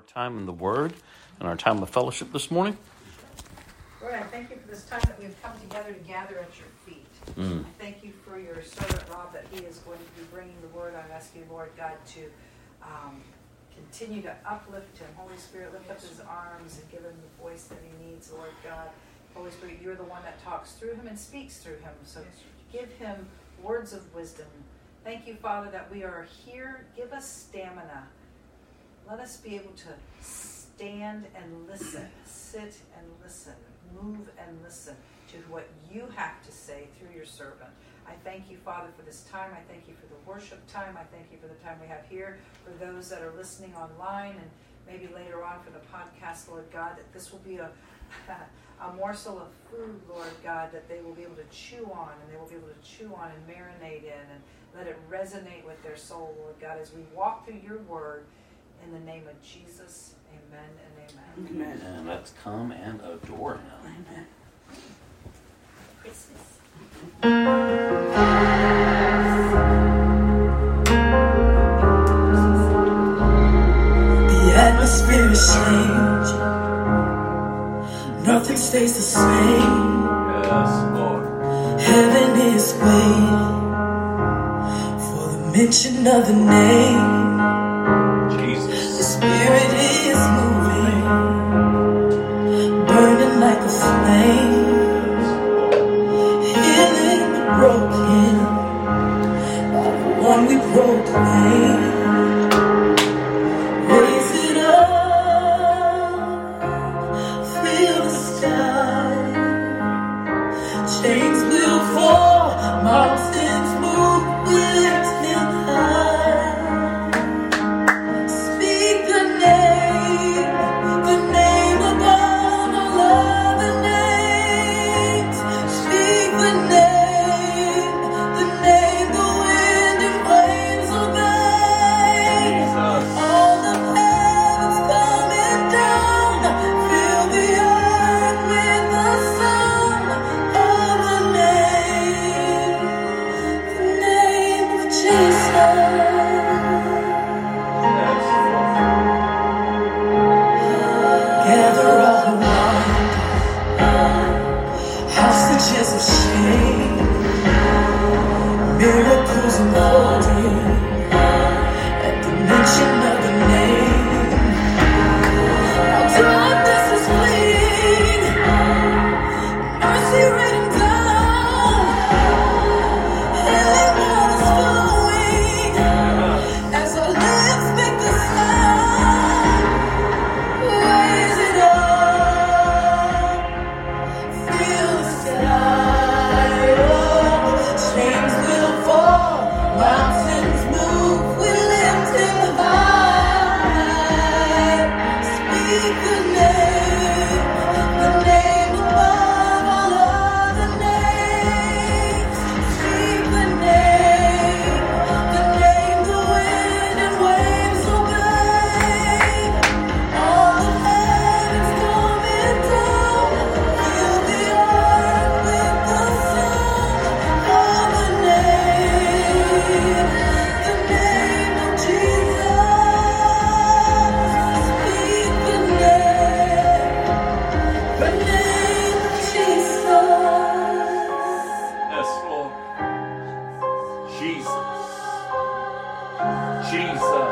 our time in the Word and our time of fellowship this morning. Lord, I thank you for this time that we've come together to gather at your feet. Mm. I thank you for your servant Rob that he is going to be bringing the Word. I ask you, Lord God, to um, continue to uplift him. Holy Spirit, lift up his arms and give him the voice that he needs, Lord God. Holy Spirit, you're the one that talks through him and speaks through him. So give him words of wisdom. Thank you, Father, that we are here. Give us stamina. Let us be able to stand and listen, sit and listen, move and listen to what you have to say through your servant. I thank you, Father, for this time. I thank you for the worship time. I thank you for the time we have here, for those that are listening online, and maybe later on for the podcast, Lord God, that this will be a, a morsel of food, Lord God, that they will be able to chew on, and they will be able to chew on and marinate in, and let it resonate with their soul, Lord God, as we walk through your word. In the name of Jesus, amen and amen. Amen. And let's come and adore him. Amen. Christmas. The atmosphere is changing. Nothing stays the same. Yes, Lord. Heaven is waiting for the mention of the name. Spirit Your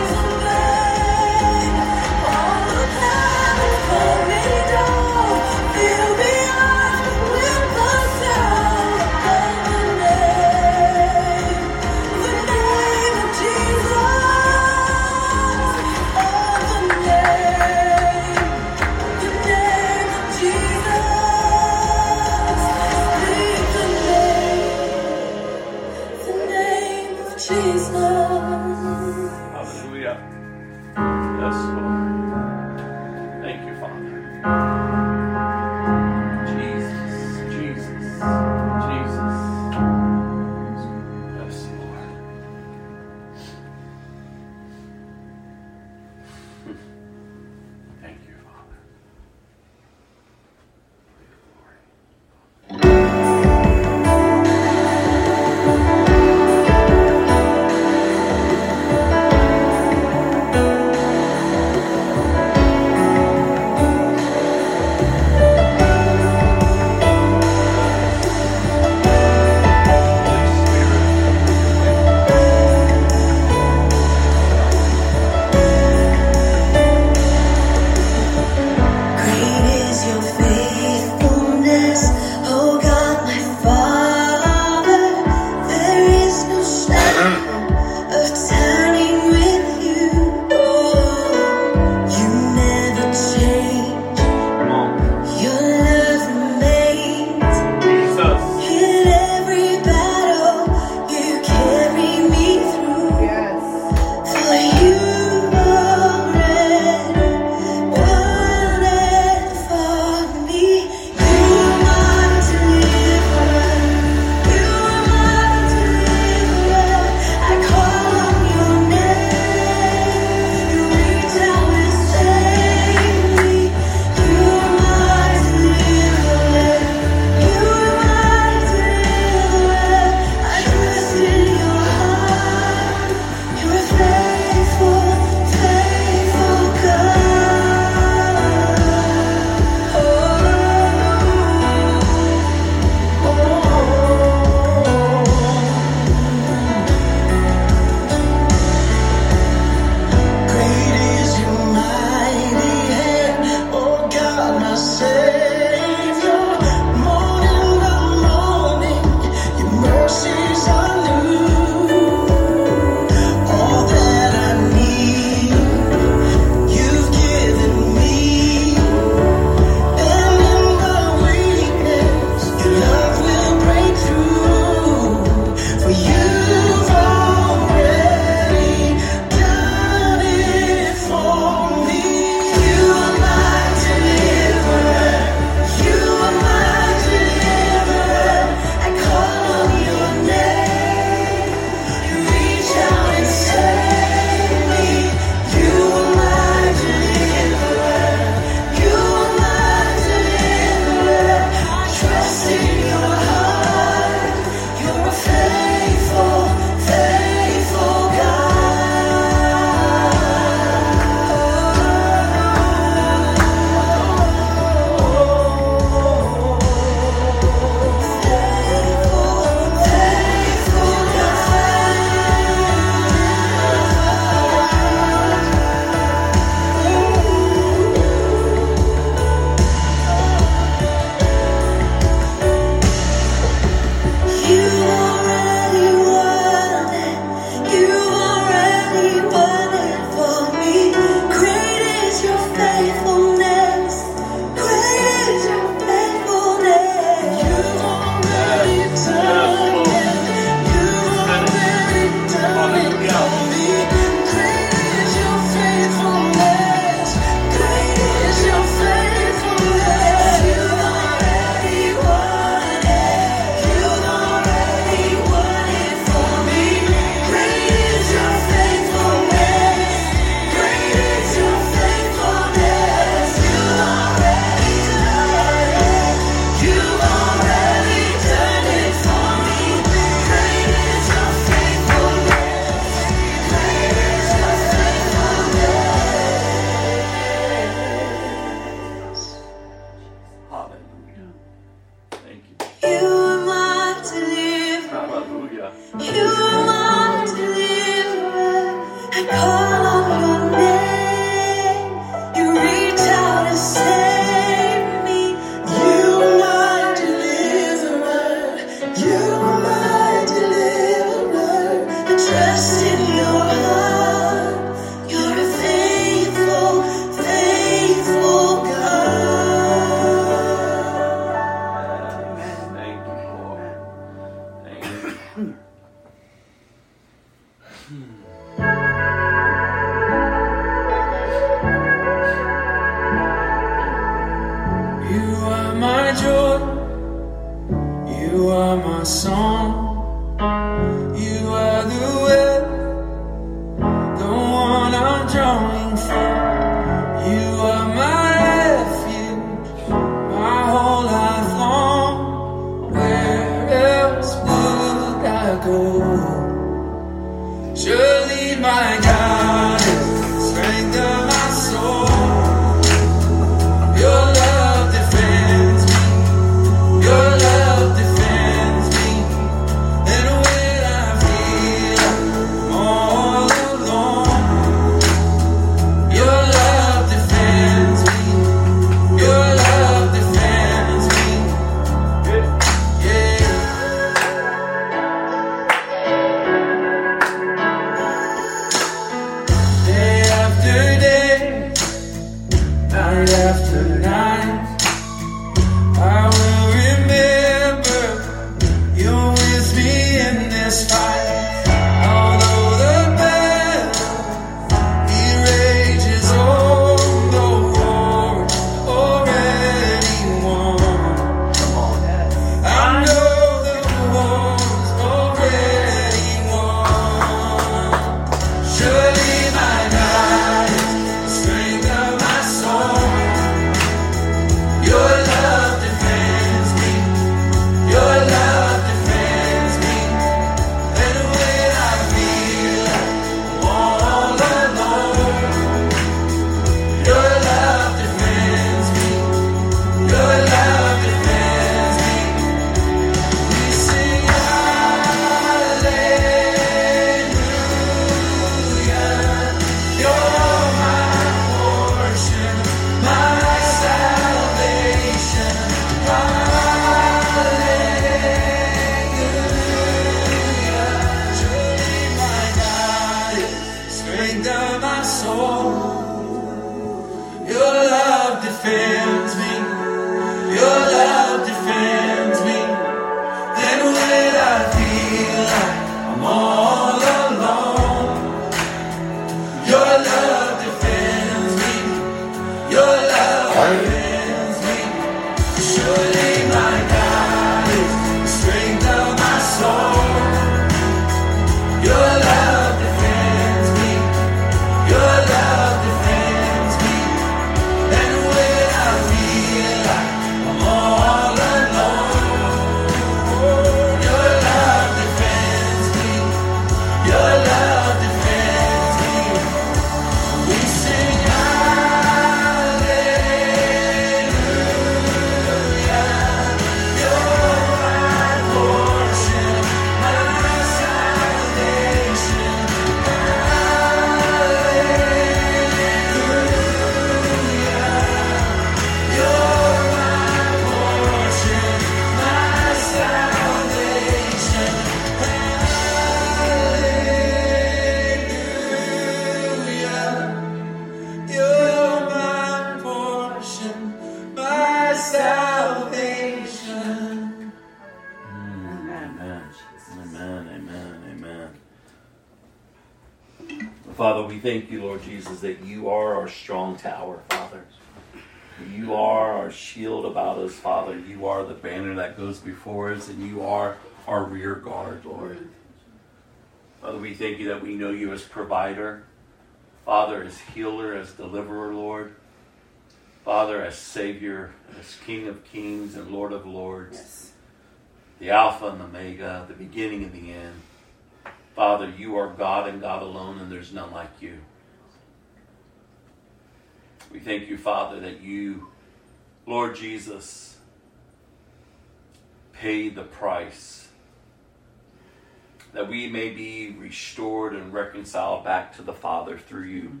reconciled back to the Father through you.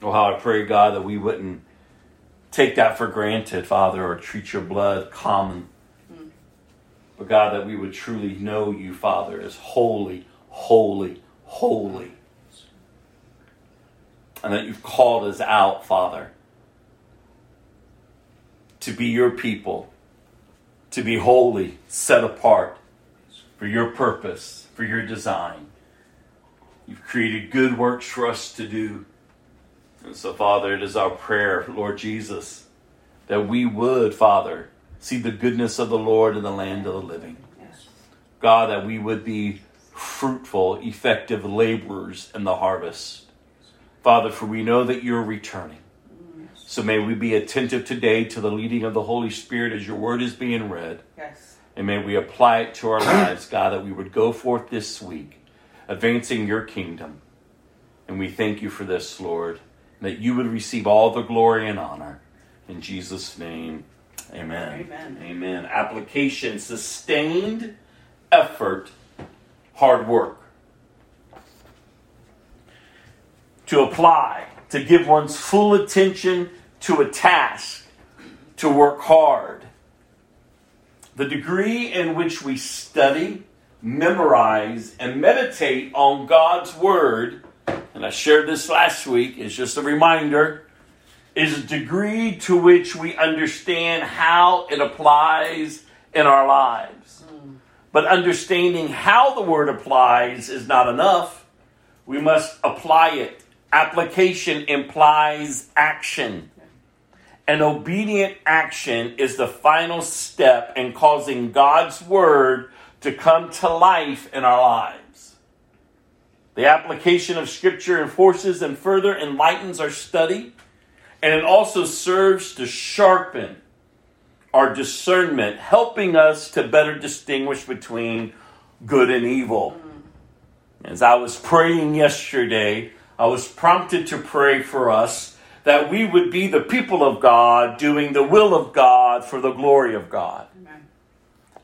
Oh, how I pray, God, that we wouldn't take that for granted, Father, or treat your blood common. But God, that we would truly know you, Father, as holy, holy, holy. And that you've called us out, Father, to be your people, to be holy, set apart for your purpose, for your design. You've created good works for us to do. And so, Father, it is our prayer, Lord Jesus, that we would, Father, see the goodness of the Lord in the land of the living. God, that we would be fruitful, effective laborers in the harvest. Father, for we know that you're returning. Mm. So may we be attentive today to the leading of the Holy Spirit as your word is being read. Yes. And may we apply it to our lives, God, that we would go forth this week, advancing your kingdom. And we thank you for this, Lord, that you would receive all the glory and honor. In Jesus' name, amen. Amen. Amen. Application sustained effort, hard work. To apply, to give one's full attention to a task, to work hard. The degree in which we study, memorize, and meditate on God's Word, and I shared this last week, it's just a reminder, is a degree to which we understand how it applies in our lives. But understanding how the Word applies is not enough. We must apply it. Application implies action. An obedient action is the final step in causing God's Word to come to life in our lives. The application of Scripture enforces and further enlightens our study, and it also serves to sharpen our discernment, helping us to better distinguish between good and evil. As I was praying yesterday, I was prompted to pray for us that we would be the people of God doing the will of God for the glory of God.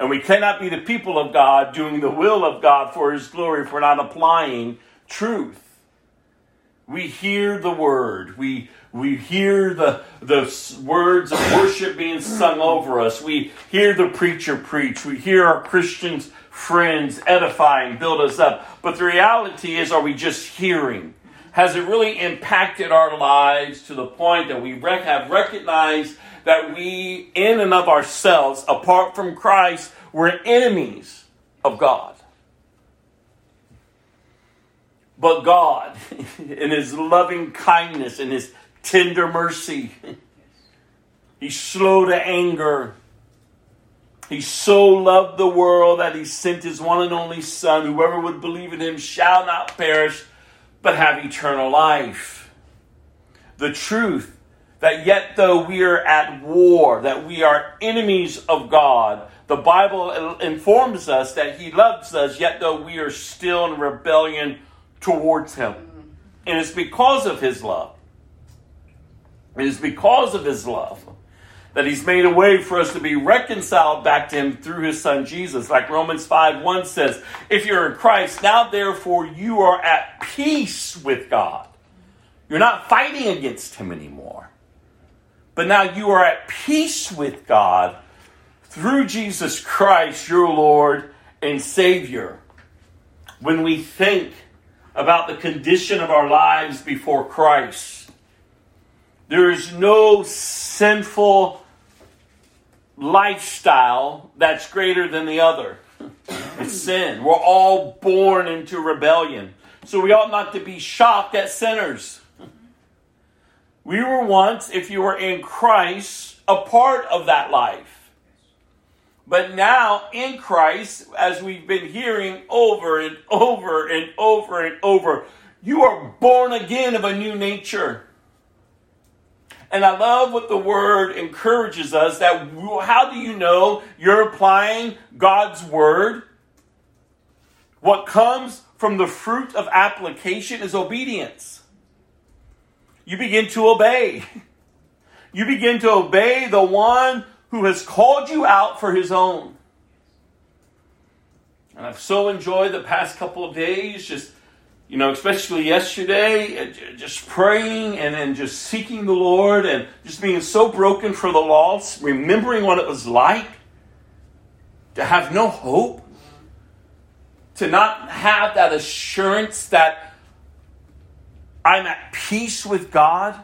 And we cannot be the people of God doing the will of God for His glory if we're not applying truth. We hear the word. We we hear the the words of worship being sung over us. We hear the preacher preach. We hear our Christians friends edify and build us up. But the reality is, are we just hearing? Has it really impacted our lives to the point that we have recognized that we, in and of ourselves, apart from Christ, we're enemies of God? But God, in His loving kindness and His tender mercy, He's slow to anger. He so loved the world that He sent His one and only Son. Whoever would believe in Him shall not perish, but have eternal life. The truth that yet though we are at war, that we are enemies of God, the Bible informs us that He loves us, yet though we are still in rebellion towards Him. And it's because of His love. It is because of His love that He's made a way for us to be reconciled back to Him through His Son Jesus. Like Romans 5 1 says, If you're in Christ, now therefore you are at peace with God. You're not fighting against Him anymore. But now you are at peace with God through Jesus Christ, your Lord and Savior. When we think about the condition of our lives before Christ, there is no sinful lifestyle that's greater than the other. It's sin. We're all born into rebellion. So we ought not to be shocked at sinners. We were once, if you were in Christ, a part of that life. But now in Christ, as we've been hearing over and over and over and over, you are born again of a new nature. And I love what the word encourages us that how do you know you're applying God's word? What comes from the fruit of application is obedience. You begin to obey. You begin to obey the one who has called you out for his own. And I've so enjoyed the past couple of days, just, you know, especially yesterday, just praying and then just seeking the Lord and just being so broken for the lost, remembering what it was like to have no hope, to not have that assurance that I'm at peace with God.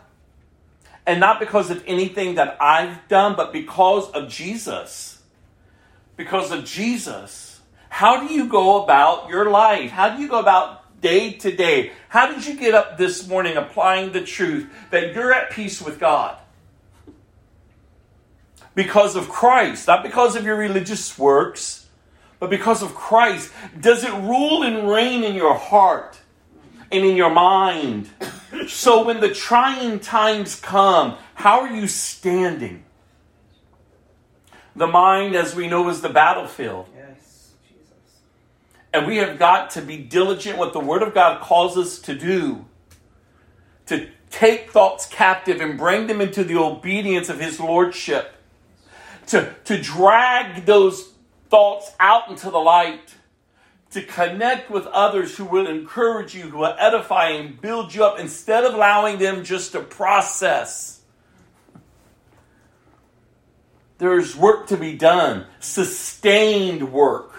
And not because of anything that I've done, but because of Jesus. Because of Jesus. How do you go about your life? How do you go about day to day? How did you get up this morning applying the truth that you're at peace with God? Because of Christ, not because of your religious works, but because of Christ. Does it rule and reign in your heart and in your mind? So when the trying times come, how are you standing? The mind, as we know, is the battlefield. Yes, Jesus. And we have got to be diligent what the Word of God calls us to do. To take thoughts captive and bring them into the obedience of His Lordship. To, to drag those thoughts out into the light. To connect with others who will encourage you, who will edify and build you up instead of allowing them just to process. There's work to be done, sustained work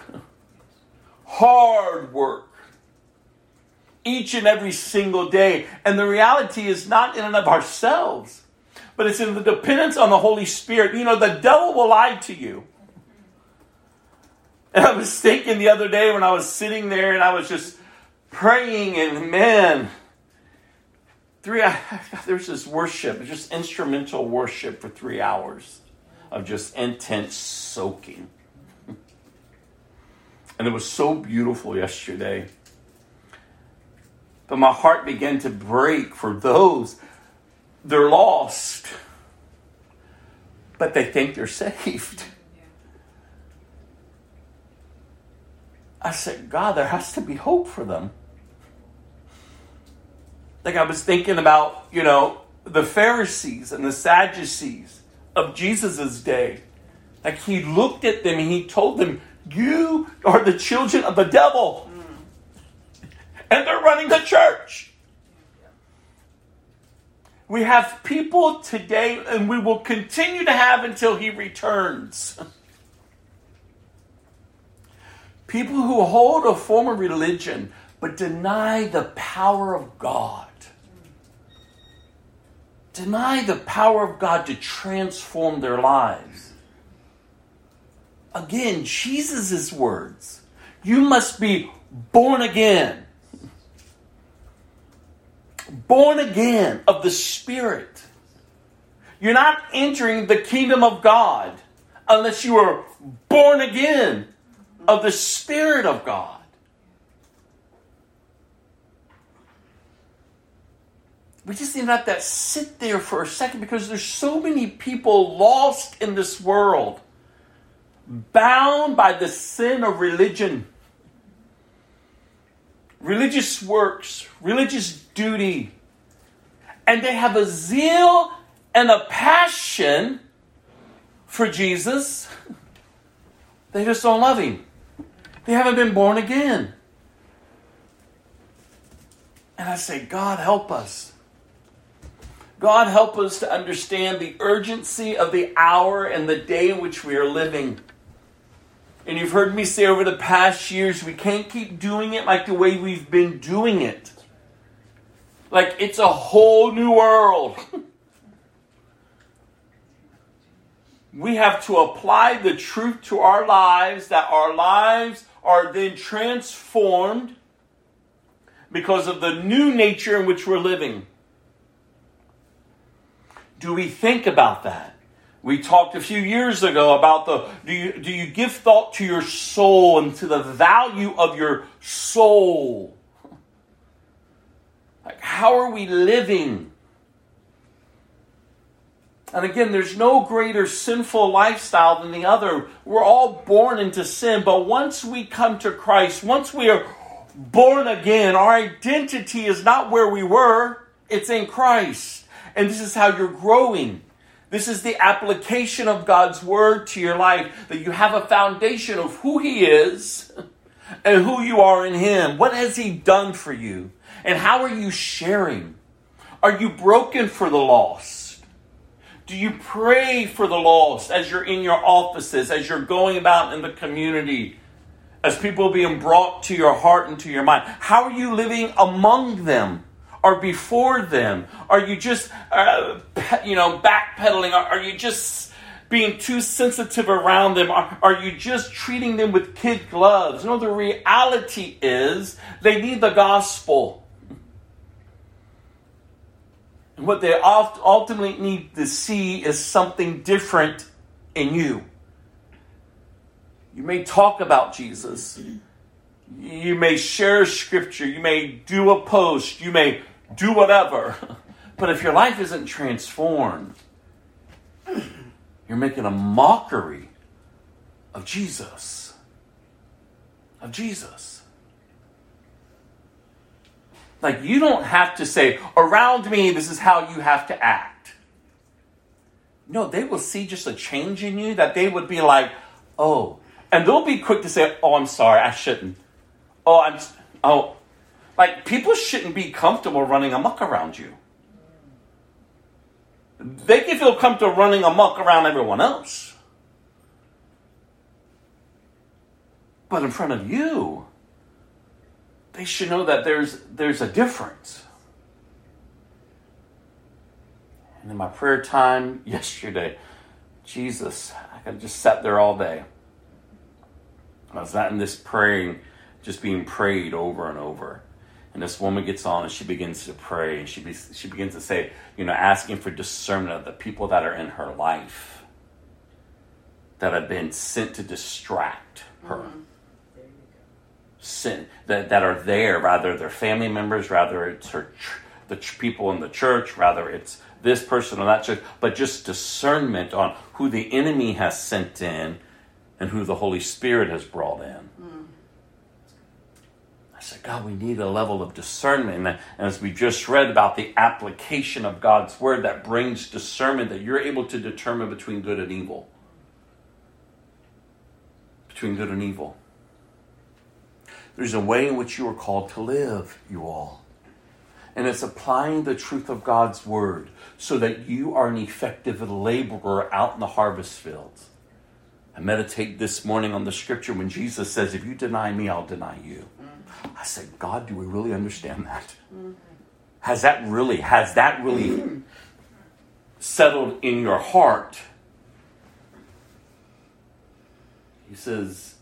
hard work each and every single day. And the reality is not in and of ourselves, but it's in the dependence on the Holy Spirit. You know, the devil will lie to you. And I was thinking the other day when I was sitting there and I was just praying, and man, three there's this worship, just instrumental worship for three hours of just intense soaking. And it was so beautiful yesterday. But my heart began to break for those. They're lost, but they think they're saved. I said, God, there has to be hope for them. Like I was thinking about, you know, the Pharisees and the Sadducees of Jesus' day. Like he looked at them and he told them, You are the children of the devil. And they're running the church. We have people today, and we will continue to have until he returns. People who hold a form of religion but deny the power of God. Deny the power of God to transform their lives. Again, Jesus' words. You must be born again. Born again of the Spirit. You're not entering the kingdom of God unless you are born again of the Spirit of God. We just need to let that sit there for a second because there's so many people lost in this world, bound by the sin of religion, religious works, religious duty, and they have a zeal and a passion for Jesus. They just don't love him. They haven't been born again. And I say, God, help us. God, help us to understand the urgency of the hour and the day in which we are living. And you've heard me say over the past years, we can't keep doing it like the way we've been doing it. Like it's a whole new world. we have to apply the truth to our lives, that our lives are then transformed because of the new nature in which we're living. Do we think about that? We talked a few years ago about the do you do you give thought to your soul and to the value of your soul? Like how are we living? And again, there's no greater sinful lifestyle than the other. We're all born into sin, but once we come to Christ, once we are born again, our identity is not where we were, it's in Christ. And this is how you're growing. This is the application of God's word to your life that you have a foundation of who He is, and who you are in Him. What has He done for you? And how are you sharing? Are you broken for the lost? Do you pray for the lost as you're in your offices, as you're going about in the community, as people are being brought to your heart and to your mind? How are you living among them? Or before them? Are you just, uh, you know, backpedaling? Are, are you just being too sensitive around them? Are, are you just treating them with kid gloves? No, the reality is they need the gospel. And what they ultimately need to see is something different in you. You may talk about Jesus. You may share scripture. You may do a post. You may do whatever. But if your life isn't transformed, you're making a mockery of Jesus. Of Jesus. Like, you don't have to say, around me, this is how you have to act. No, they will see just a change in you that they would be like, oh. And they'll be quick to say, oh, I'm sorry, I shouldn't. Oh, I'm, oh. Like, people shouldn't be comfortable running amok around you. They can feel comfortable running amok around everyone else. But in front of you, they should know that there's there's a difference. And in my prayer time yesterday, Jesus, I could just sat there all day. I was not in this praying, just being prayed over and over. And this woman gets on and she begins to pray and she be, she begins to say, you know, asking for discernment of the people that are in her life that have been sent to distract her mm. Sin that, that are there, rather they're family members, rather it's her ch- the ch- people in the church, rather it's this person or that church, but just discernment on who the enemy has sent in and who the Holy Spirit has brought in. I said, God, we need a level of discernment. And as we just read about the application of God's word that brings discernment, that you're able to determine between good and evil. Between good and evil. There's a way in which you are called to live, you all. And it's applying the truth of God's word so that you are an effective laborer out in the harvest fields. I meditate this morning on the scripture when Jesus says, If you deny me, I'll deny you. I said, God, do we really understand that? Has that really, has that really settled in your heart? He says,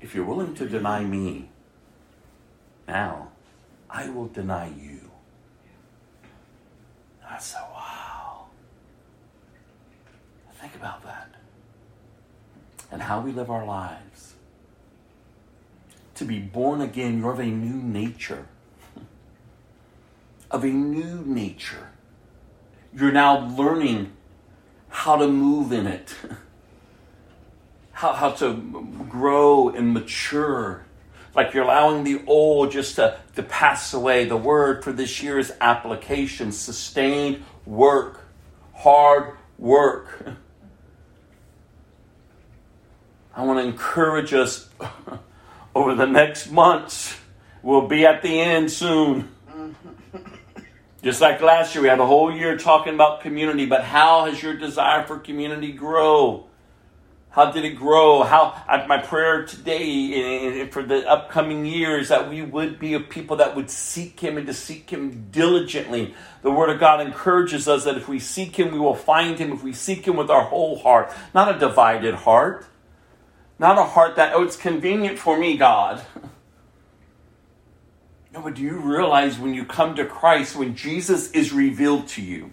If you're willing to deny me, now I will deny you. I said, wow. Think about that. And how we live our lives. To be born again, you're of a new nature. Of a new nature. You're now learning how to move in it, how, how to grow and mature like you're allowing the old just to, to pass away. The word for this year is application, sustained work, hard work. I want to encourage us over the next months. We'll be at the end soon. Just like last year, we had a whole year talking about community, but how has your desire for community grow? How did it grow? How my prayer today and for the upcoming years that we would be a people that would seek Him and to seek Him diligently. The Word of God encourages us that if we seek Him, we will find Him. If we seek Him with our whole heart, not a divided heart, not a heart that oh, it's convenient for me, God. No, but do you realize when you come to Christ, when Jesus is revealed to you?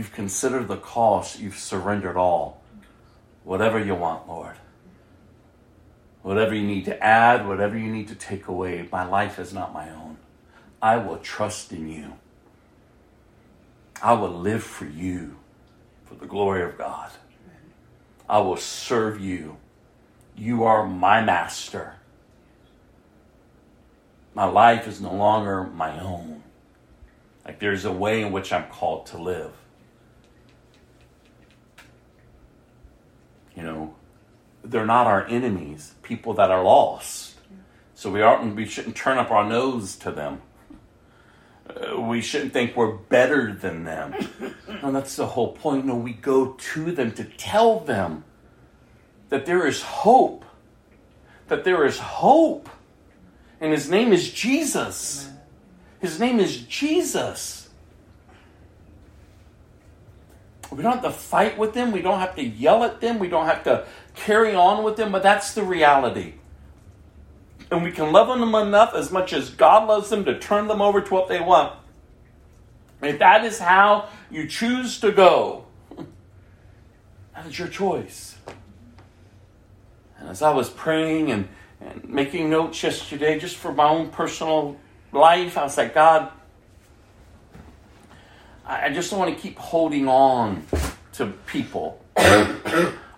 You've considered the cost, you've surrendered all. Whatever you want, Lord. Whatever you need to add, whatever you need to take away, my life is not my own. I will trust in you. I will live for you, for the glory of God. I will serve you. You are my master. My life is no longer my own. Like there's a way in which I'm called to live. You know, they're not our enemies, people that are lost. So we aren't we shouldn't turn up our nose to them. Uh, we shouldn't think we're better than them. And that's the whole point. No, we go to them to tell them that there is hope. That there is hope. And his name is Jesus. His name is Jesus. We don't have to fight with them. We don't have to yell at them. We don't have to carry on with them. But that's the reality. And we can love them enough as much as God loves them to turn them over to what they want. If that is how you choose to go, that is your choice. And as I was praying and, and making notes yesterday, just for my own personal life, I was like, God, I just don't want to keep holding on to people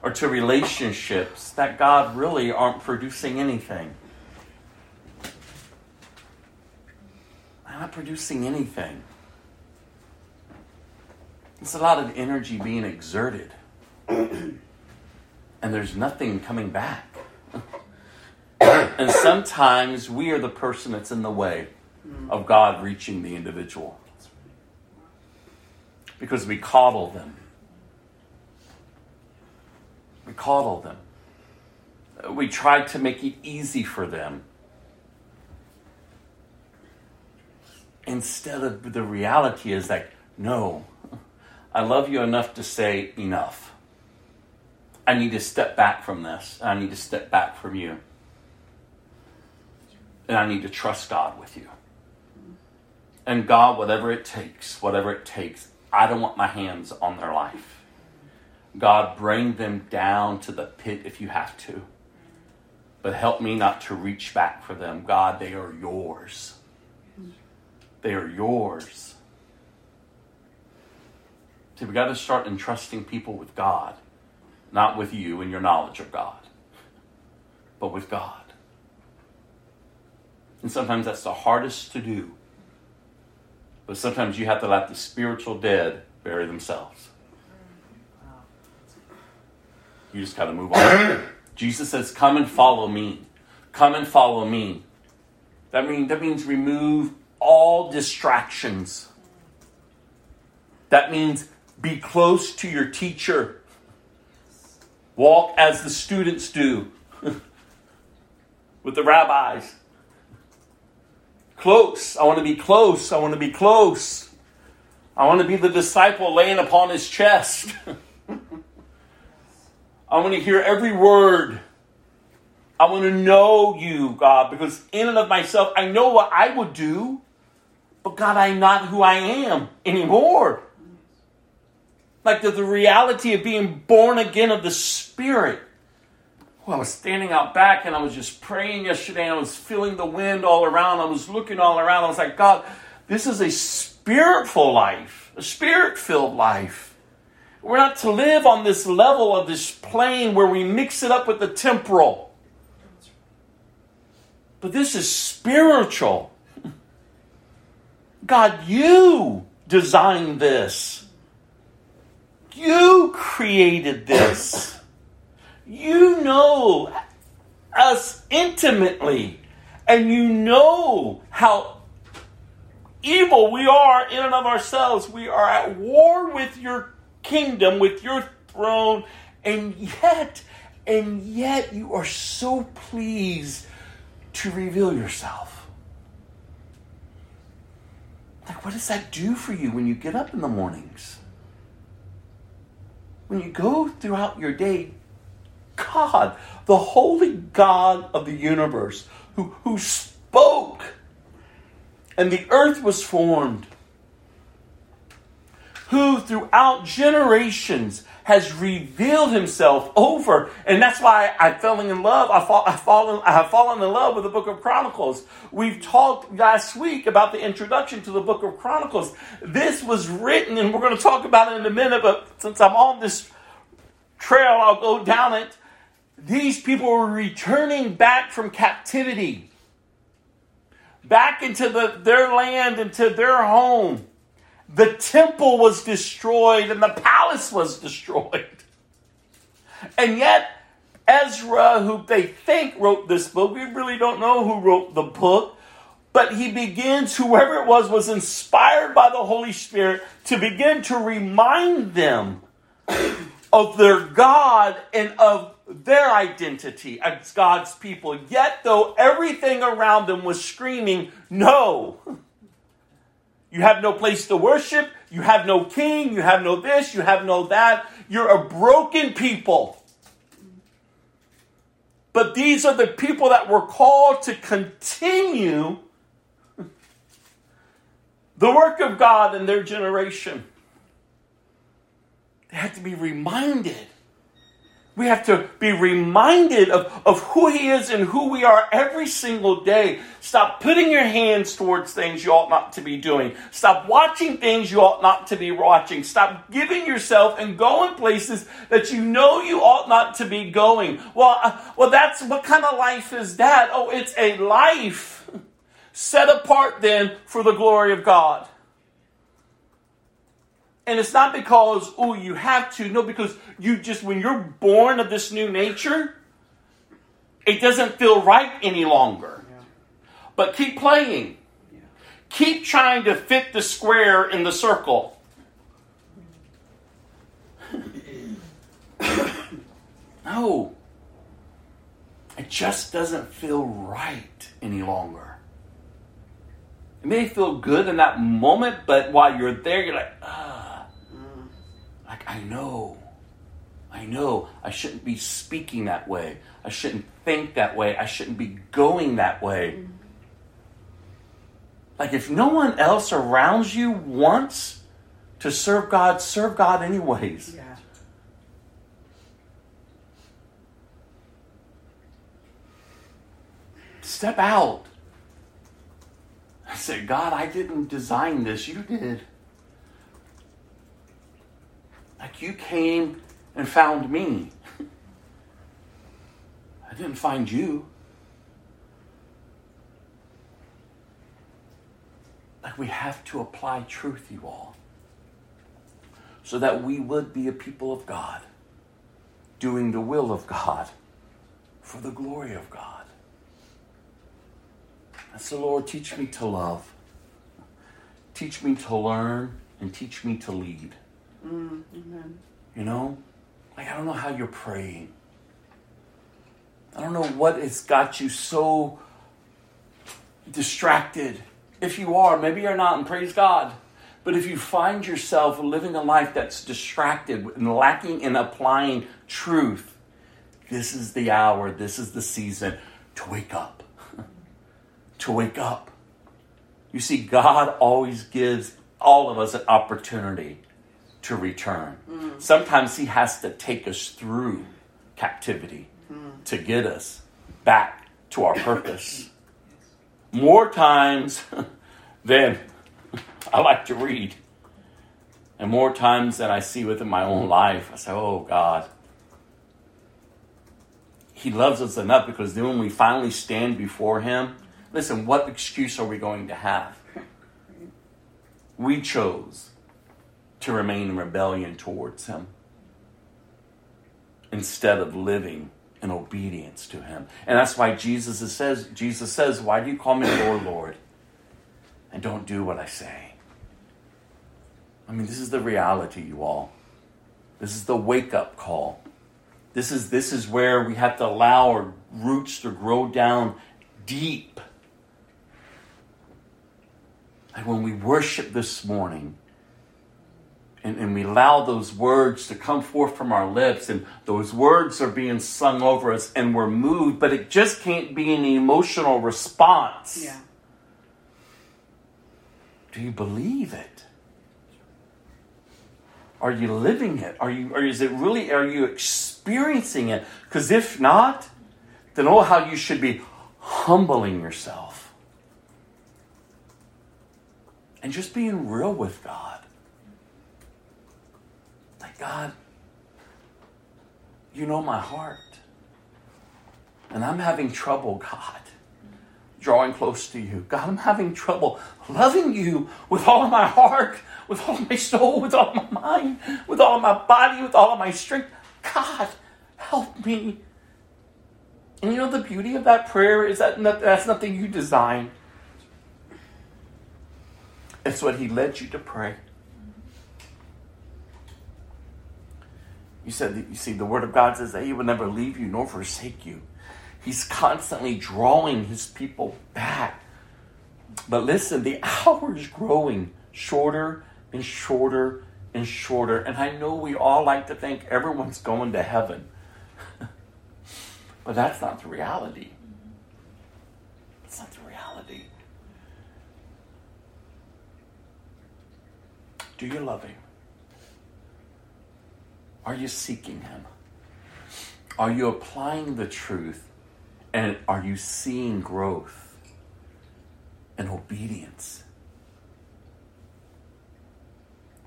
or to relationships that God really aren't producing anything. They're not producing anything. It's a lot of energy being exerted, and there's nothing coming back. and sometimes we are the person that's in the way of God reaching the individual because we coddle them. We coddle them. We try to make it easy for them. Instead of the reality is like, no, I love you enough to say enough. I need to step back from this. I need to step back from you. And I need to trust God with you. And God, whatever it takes, whatever it takes, I don't want my hands on their life. God, bring them down to the pit if you have to. But help me not to reach back for them. God, they are yours. They are yours. See, we got to start entrusting people with God, not with you and your knowledge of God, but with God. And sometimes that's the hardest to do. But sometimes you have to let the spiritual dead bury themselves. You just got to move on. Jesus says, "Come and follow me. Come and follow me." That means that means remove all distractions. That means be close to your teacher. Walk as the students do with the rabbis. Close. I want to be close. I want to be close. I want to be the disciple laying upon his chest. I want to hear every word. I want to know you, God, because in and of myself, I know what I would do, but God, I'm not who I am anymore. Like the, the reality of being born again of the Spirit. Well, I was standing out back and I was just praying yesterday and I was feeling the wind all around. I was looking all around. I was like, God, this is a spiritful life, a spirit filled life. We're not to live on this level of this plane where we mix it up with the temporal. But this is spiritual. God, you designed this. You created this. You know us intimately, and you know how evil we are in and of ourselves. We are at war with your kingdom, with your throne, and yet, and yet you are so pleased to reveal yourself. Like, what does that do for you when you get up in the mornings? When you go throughout your day, God, the holy God of the universe, who, who spoke and the earth was formed, who throughout generations has revealed himself over, and that's why I fell in love. I fall, I fallen, I have fallen in love with the Book of Chronicles. We've talked last week about the introduction to the Book of Chronicles. This was written, and we're going to talk about it in a minute. But since I'm on this trail, I'll go down it. These people were returning back from captivity, back into the, their land, into their home. The temple was destroyed and the palace was destroyed. And yet, Ezra, who they think wrote this book. We really don't know who wrote the book. But he begins, whoever it was, was inspired by the Holy Spirit to begin to remind them of their God and of their identity as God's people. Yet, though everything around them was screaming, No, you have no place to worship, you have no king, you have no this, you have no that, you're a broken people. But these are the people that were called to continue the work of God in their generation. They had to be reminded. We have to be reminded of, of who He is and who we are every single day. Stop putting your hands towards things you ought not to be doing. Stop watching things you ought not to be watching. Stop giving yourself and going places that you know you ought not to be going. Well, uh, well, that's what kind of life is that? Oh, it's a life set apart then for the glory of God. And it's not because, oh, you have to. No, because you just, when you're born of this new nature, it doesn't feel right any longer. But keep playing. Keep trying to fit the square in the circle. no. It just doesn't feel right any longer. It may feel good in that moment, but while you're there, you're like, ah. Like, I know. I know. I shouldn't be speaking that way. I shouldn't think that way. I shouldn't be going that way. Like, if no one else around you wants to serve God, serve God anyways. Yeah. Step out. I said, God, I didn't design this. You did. Like you came and found me. I didn't find you. Like we have to apply truth, you all, so that we would be a people of God, doing the will of God for the glory of God. I said, Lord, teach me to love, teach me to learn, and teach me to lead. Mm, you know, like I don't know how you're praying. I don't know what has got you so distracted. If you are, maybe you're not, and praise God. But if you find yourself living a life that's distracted and lacking in applying truth, this is the hour, this is the season to wake up. to wake up. You see, God always gives all of us an opportunity to return. Mm. Sometimes He has to take us through captivity mm. to get us back to our purpose. More times than I like to read, and more times than I see within my own life, I say, Oh God. He loves us enough because then when we finally stand before Him, listen, what excuse are we going to have? We chose to remain in rebellion towards him instead of living in obedience to him. And that's why Jesus says Jesus says, "Why do you call me Lord, Lord, and don't do what I say?" I mean, this is the reality, you all. This is the wake-up call. This is this is where we have to allow our roots to grow down deep. Like when we worship this morning, and, and we allow those words to come forth from our lips, and those words are being sung over us, and we're moved, but it just can't be an emotional response. Yeah. Do you believe it? Are you living it? Are you or is it really are you experiencing it? Because if not, then oh how you should be humbling yourself. And just being real with God. God, you know my heart. And I'm having trouble, God drawing close to you. God, I'm having trouble loving you with all of my heart, with all of my soul, with all of my mind, with all of my body, with all of my strength. God, help me. And you know the beauty of that prayer is that that's nothing you design. It's what he led you to pray. You said you see the word of God says that he will never leave you nor forsake you. He's constantly drawing his people back. But listen, the hour is growing shorter and shorter and shorter. And I know we all like to think everyone's going to heaven. but that's not the reality. That's not the reality. Do you love him? Are you seeking him? Are you applying the truth? And are you seeing growth and obedience?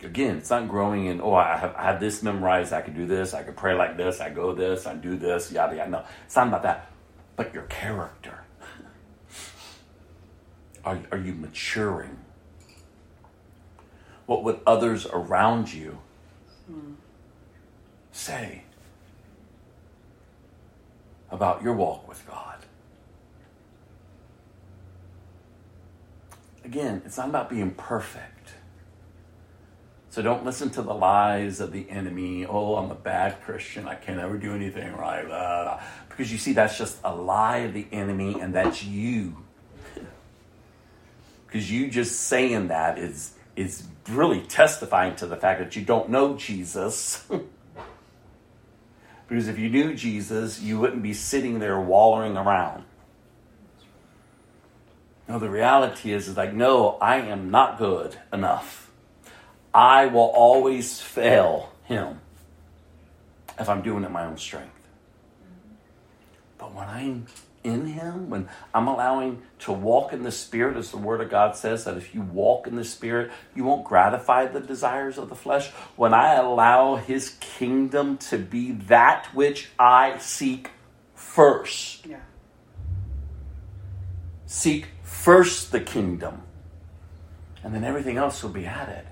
Again, it's not growing in, oh, I have, I have this memorized, I can do this, I can pray like this, I go this, I do this, yada, yada. No, it's not about that. But your character. Are, are you maturing? What would others around you hmm. Say about your walk with God? Again, it's not about being perfect. So don't listen to the lies of the enemy. Oh, I'm a bad Christian. I can't ever do anything right. Blah, blah. Because you see, that's just a lie of the enemy, and that's you. Because you just saying that is is really testifying to the fact that you don't know Jesus. because if you knew Jesus, you wouldn't be sitting there wallowing around. No, the reality is, is like, no, I am not good enough. I will always fail him if I'm doing it my own strength. But when I'm in him, when I'm allowing to walk in the Spirit, as the Word of God says, that if you walk in the Spirit, you won't gratify the desires of the flesh. When I allow his kingdom to be that which I seek first, Yeah. seek first the kingdom, and then everything else will be added.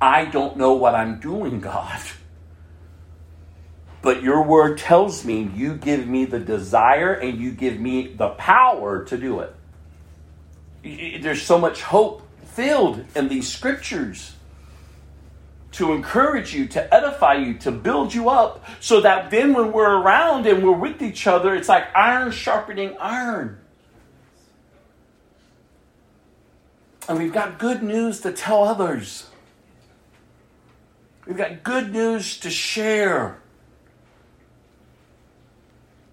I don't know what I'm doing, God. But your word tells me you give me the desire and you give me the power to do it. There's so much hope filled in these scriptures to encourage you, to edify you, to build you up, so that then when we're around and we're with each other, it's like iron sharpening iron. And we've got good news to tell others. We've got good news to share.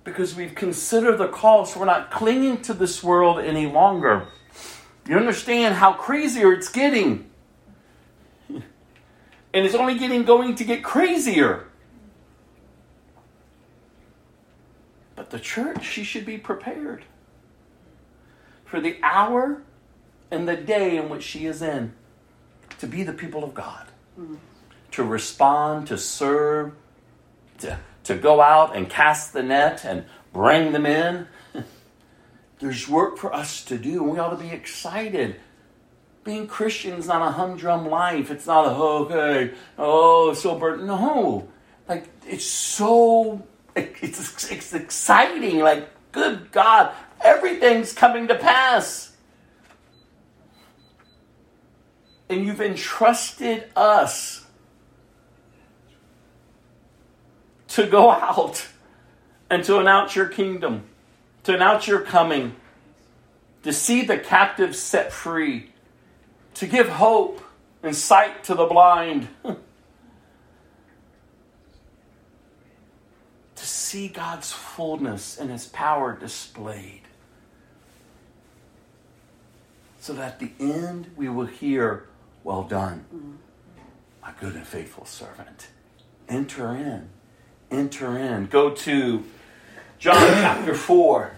Because we've considered the cost. We're not clinging to this world any longer. You understand how crazier it's getting. And it's only getting going to get crazier. But the church, she should be prepared for the hour and the day in which she is in to be the people of God, mm-hmm. to respond, to serve, to, to go out and cast the net and bring them in. There's work for us to do, and we ought to be excited. Being Christian is not a humdrum life. It's not a okay, oh, so burden. No, like it's so it's, it's exciting. Like good God, everything's coming to pass, and you've entrusted us to go out and to announce your kingdom, to announce your coming, to see the captives set free, to give hope and sight to the blind, to see God's fullness and his power displayed. So that at the end we will hear, Well done, mm. my good and faithful servant. Enter in enter in. Go to John chapter 4,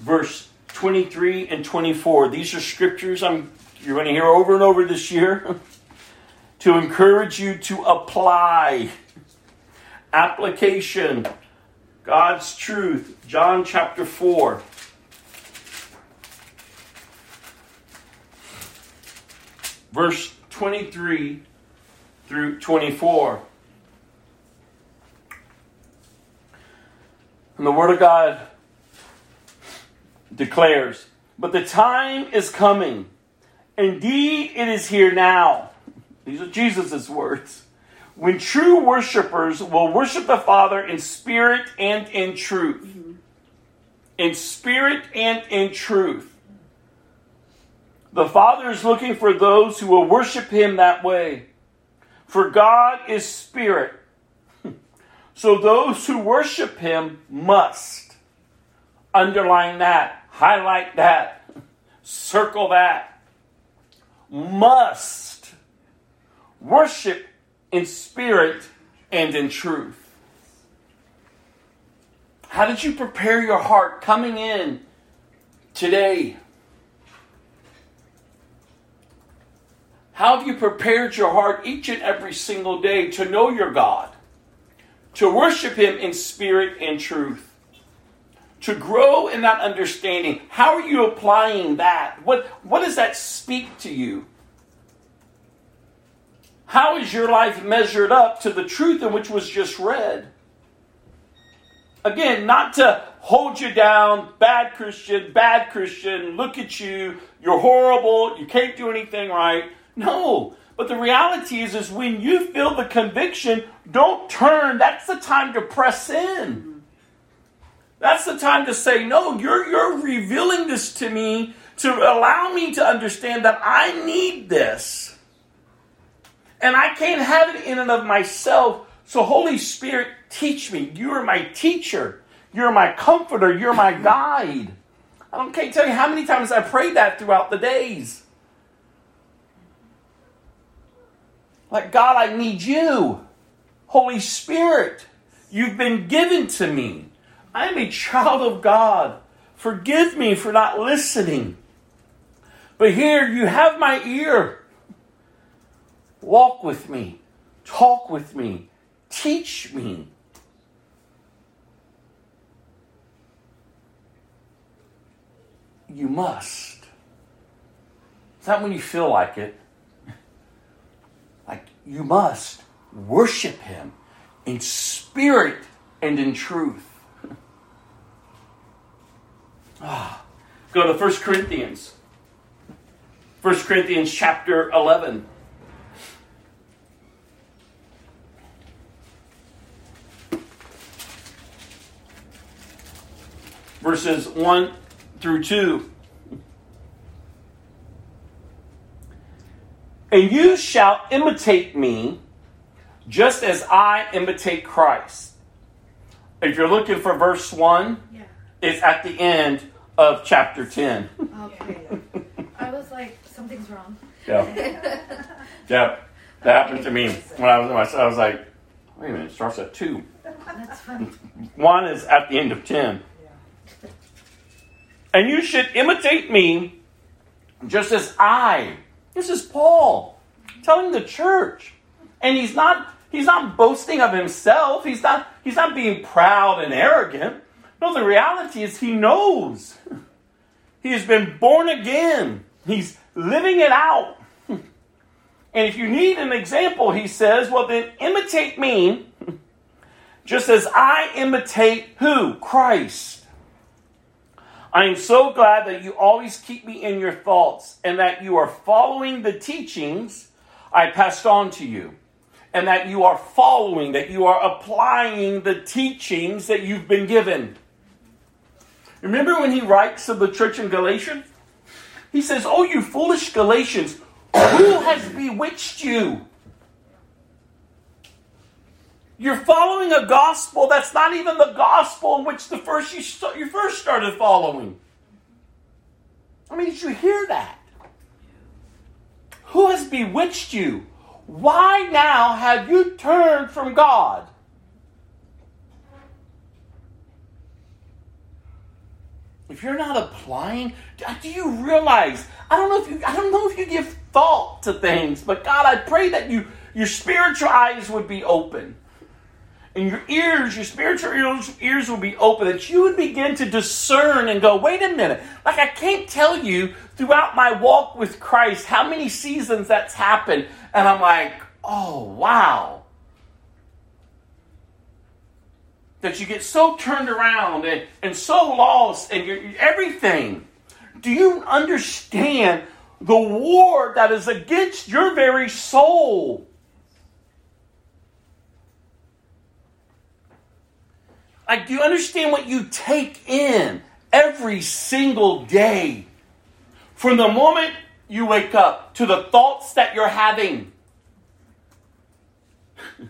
verse 23 and 24. These are scriptures I'm you're going to hear over and over this year to encourage you to apply application God's truth. John chapter 4. Verse 23 through 24. And the Word of God declares, But the time is coming. Indeed, it is here now. These are Jesus' words. When true worshipers will worship the Father in spirit and in truth. Mm-hmm. In spirit and in truth. The Father is looking for those who will worship Him that way. For God is spirit. So those who worship Him must. Underline that, highlight that, circle that. Must worship in spirit and in truth. How did you prepare your heart coming in today? How have you prepared your heart each and every single day to know your God, to worship Him in spirit and truth? To grow in that understanding, how are you applying that? What, what does that speak to you? How is your life measured up to the truth in which was just read? Again, not to hold you down, bad Christian, bad Christian, look at you, you're horrible, you can't do anything right. No. But the reality is, is when you feel the conviction, don't turn. That's the time to press in. That's the time to say, no, you're, you're revealing this to me to allow me to understand that I need this. And I can't have it in and of myself. So, Holy Spirit, teach me. You are my teacher. You're my comforter. You're my guide. I don't can't tell you how many times I prayed that throughout the days. Like, God, I need you. Holy Spirit, you've been given to me. I am a child of God. Forgive me for not listening. But here you have my ear. Walk with me. Talk with me. Teach me. You must. It's not when you feel like it. You must worship Him in spirit and in truth. Ah, go to 1 Corinthians. 1 Corinthians chapter 11. Verses 1 through 2. And you shall imitate me just as I imitate Christ. If you're looking for verse 1, Yeah. it's at the end of chapter 10. Okay. I was like, something's wrong. Yeah. Yeah. That happened to me when I was in my I was like, wait a minute, it starts at 2. That's funny. 1 is at the end of 10. And you should imitate me just as I. This is Paul telling the church. And he's not he's not boasting of himself. He's not he's not being proud and arrogant. No, the reality is he knows. He has been born again. He's living it out. And if you need an example, he says, well, then imitate me just as I imitate who? Christ. I am so glad that you always keep me in your thoughts and that you are following the teachings I passed on to you. And that you are following, that you are applying the teachings that you've been given. Remember when he writes to the church in Galatians? He says, Oh, you foolish Galatians, who has bewitched you? You're following a gospel that's not even the gospel in which the first you, st- you first started following. I mean, did you hear that? Who has bewitched you? Why now have you turned from God? If you're not applying, do you realize? I don't know if you I don't know if you give thought to things, but God, I pray that you your spiritual eyes would be open. And your ears, your spiritual ears, ears will be open, that you would begin to discern and go, wait a minute. Like, I can't tell you throughout my walk with Christ how many seasons that's happened. And I'm like, oh, wow. that you get so turned around and, and so lost and you're, everything. Do you understand the war that is against your very soul? Like, do you understand what you take in every single day? From the moment you wake up to the thoughts that you're having.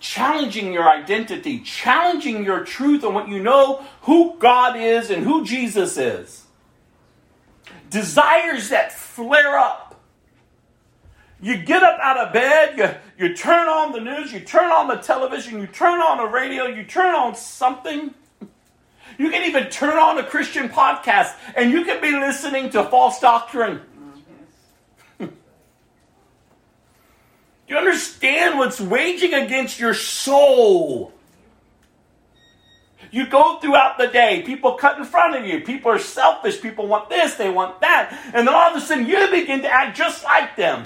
challenging your identity, challenging your truth on what you know who God is and who Jesus is. Desires that flare up. You get up out of bed, you, you turn on the news, you turn on the television, you turn on the radio, you turn on something. You can even turn on a Christian podcast and you can be listening to false doctrine. Do you understand what's waging against your soul? You go throughout the day, people cut in front of you, people are selfish, people want this, they want that, and then all of a sudden you begin to act just like them.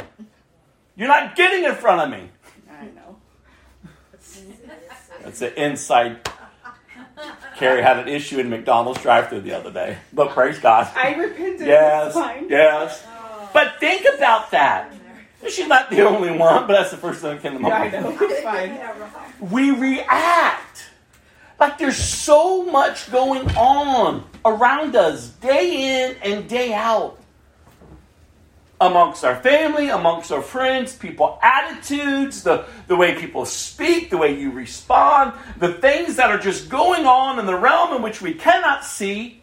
You're not getting in front of me. I know. That's an insight. Carrie had an issue in McDonald's drive-through the other day, but praise God. I repented. Yes, yes. But think about that. She's not the only one, but that's the first thing that came to my Yeah, I know. It's fine. we react like there's so much going on around us day in and day out amongst our family amongst our friends people attitudes the, the way people speak the way you respond the things that are just going on in the realm in which we cannot see.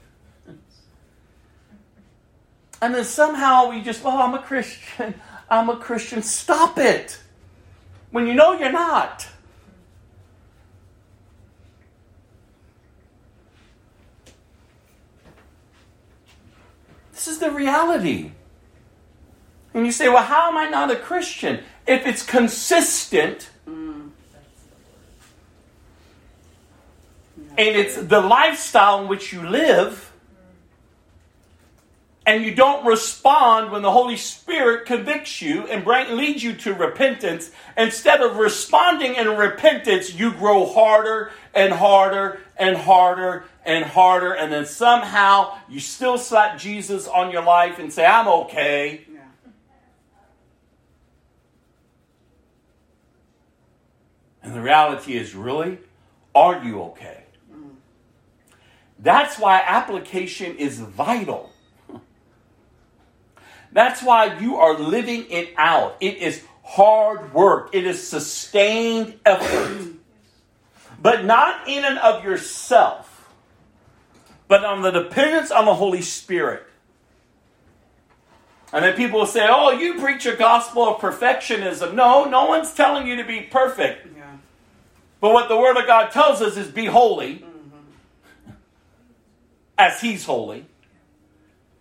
And then somehow we just well i'm a christian. I'm a christian. Stop it. When you know you're not. This is the reality. And you say, well, how am I not a Christian? If it's consistent mm. and it's the lifestyle in which you live, and you don't respond when the Holy Spirit convicts you and bring, leads you to repentance, instead of responding in repentance, you grow harder and harder and harder and harder, and then somehow you still slap Jesus on your life and say, I'm okay. Yeah. And the reality is, really, are you okay? That's why application is vital. That's why you are living it out. It is hard work, it is sustained effort. but not in and of yourself, but on the dependence on the Holy Spirit. And then people will say, oh, you preach a gospel of perfectionism. No, no one's telling you to be perfect. But what the Word of God tells us is be holy mm-hmm. as He's holy.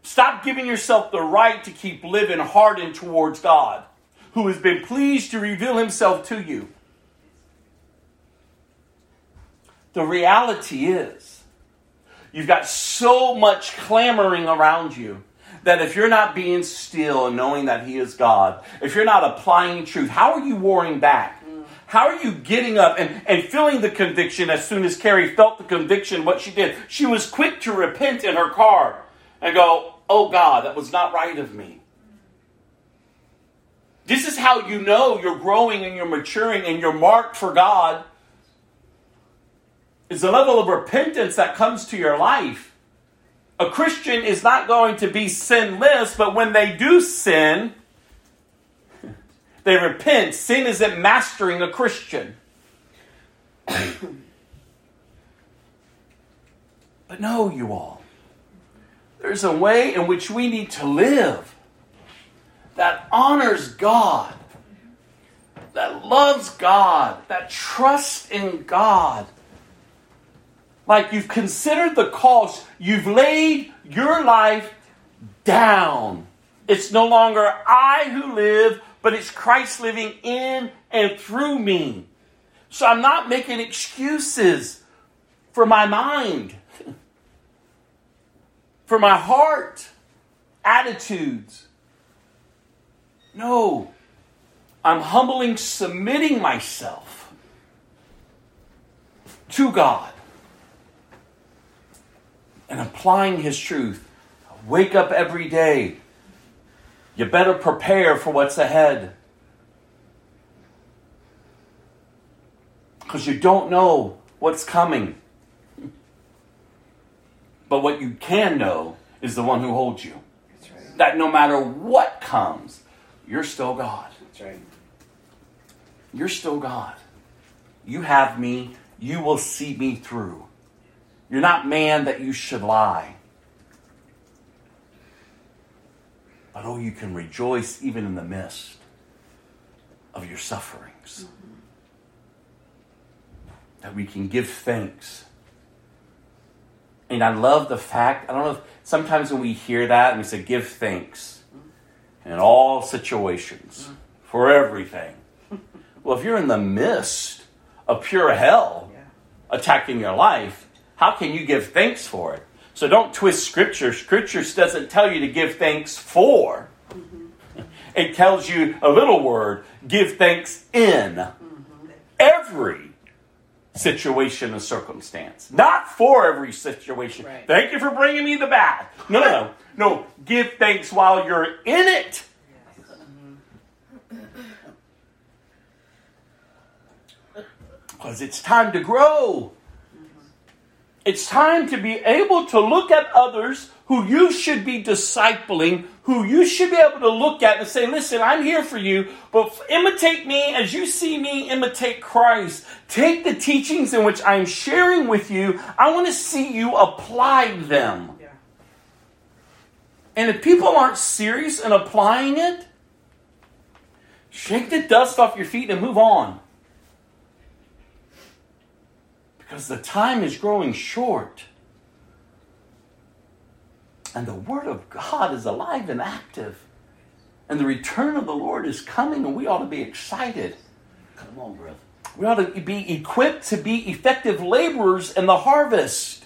Stop giving yourself the right to keep living hardened towards God, who has been pleased to reveal Himself to you. The reality is, you've got so much clamoring around you that if you're not being still and knowing that He is God, if you're not applying truth, how are you warring back? How are you getting up and, and feeling the conviction as soon as Carrie felt the conviction, what she did? She was quick to repent in her car and go, Oh God, that was not right of me. This is how you know you're growing and you're maturing and you're marked for God. Is the level of repentance that comes to your life. A Christian is not going to be sinless, but when they do sin, they repent. Sin isn't mastering a Christian. but no, you all. There's a way in which we need to live that honors God, that loves God, that trusts in God. Like you've considered the cost, you've laid your life down. It's no longer I who live, but it's Christ living in and through me. So I'm not making excuses for my mind, for my heart, attitudes. No, I'm humbling, submitting myself to God and applying His truth. Wake up every day. You better prepare for what's ahead. Because you don't know what's coming. But what you can know is the one who holds you. That's right. That no matter what comes, you're still God. That's right. You're still God. You have me. You will see me through. You're not man that you should lie. But oh, you can rejoice even in the midst of your sufferings. Mm-hmm. That we can give thanks. And I love the fact, I don't know if sometimes when we hear that and we say, give thanks mm-hmm. in all situations mm-hmm. for everything. Well, if you're in the midst of pure hell attacking your life, how can you give thanks for it? So don't twist scripture. Scripture doesn't tell you to give thanks for. Mm-hmm. It tells you a little word, give thanks in mm-hmm. every situation and circumstance. Not for every situation. Right. Thank you for bringing me the bath. No, no, no. No, give thanks while you're in it. Mm-hmm. Because it's time to grow. It's time to be able to look at others who you should be discipling, who you should be able to look at and say, listen, I'm here for you, but imitate me as you see me imitate Christ. Take the teachings in which I'm sharing with you. I want to see you apply them. Yeah. And if people aren't serious in applying it, shake the dust off your feet and move on. Because the time is growing short. And the Word of God is alive and active. And the return of the Lord is coming, and we ought to be excited. Come on, brother. We ought to be equipped to be effective laborers in the harvest.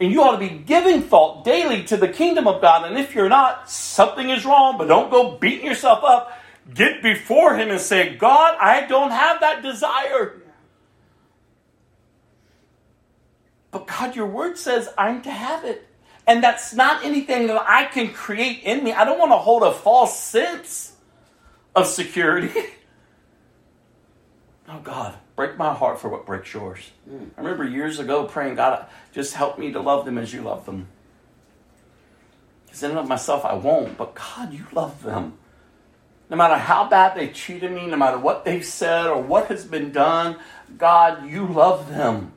And you ought to be giving thought daily to the kingdom of God. And if you're not, something is wrong, but don't go beating yourself up. Get before Him and say, God, I don't have that desire. But God, your word says I'm to have it. And that's not anything that I can create in me. I don't want to hold a false sense of security. Oh God, break my heart for what breaks yours. Mm. I remember years ago praying, God, just help me to love them as you love them. Because in and of myself, I won't. But God, you love them. No matter how bad they treated me, no matter what they've said or what has been done, God, you love them.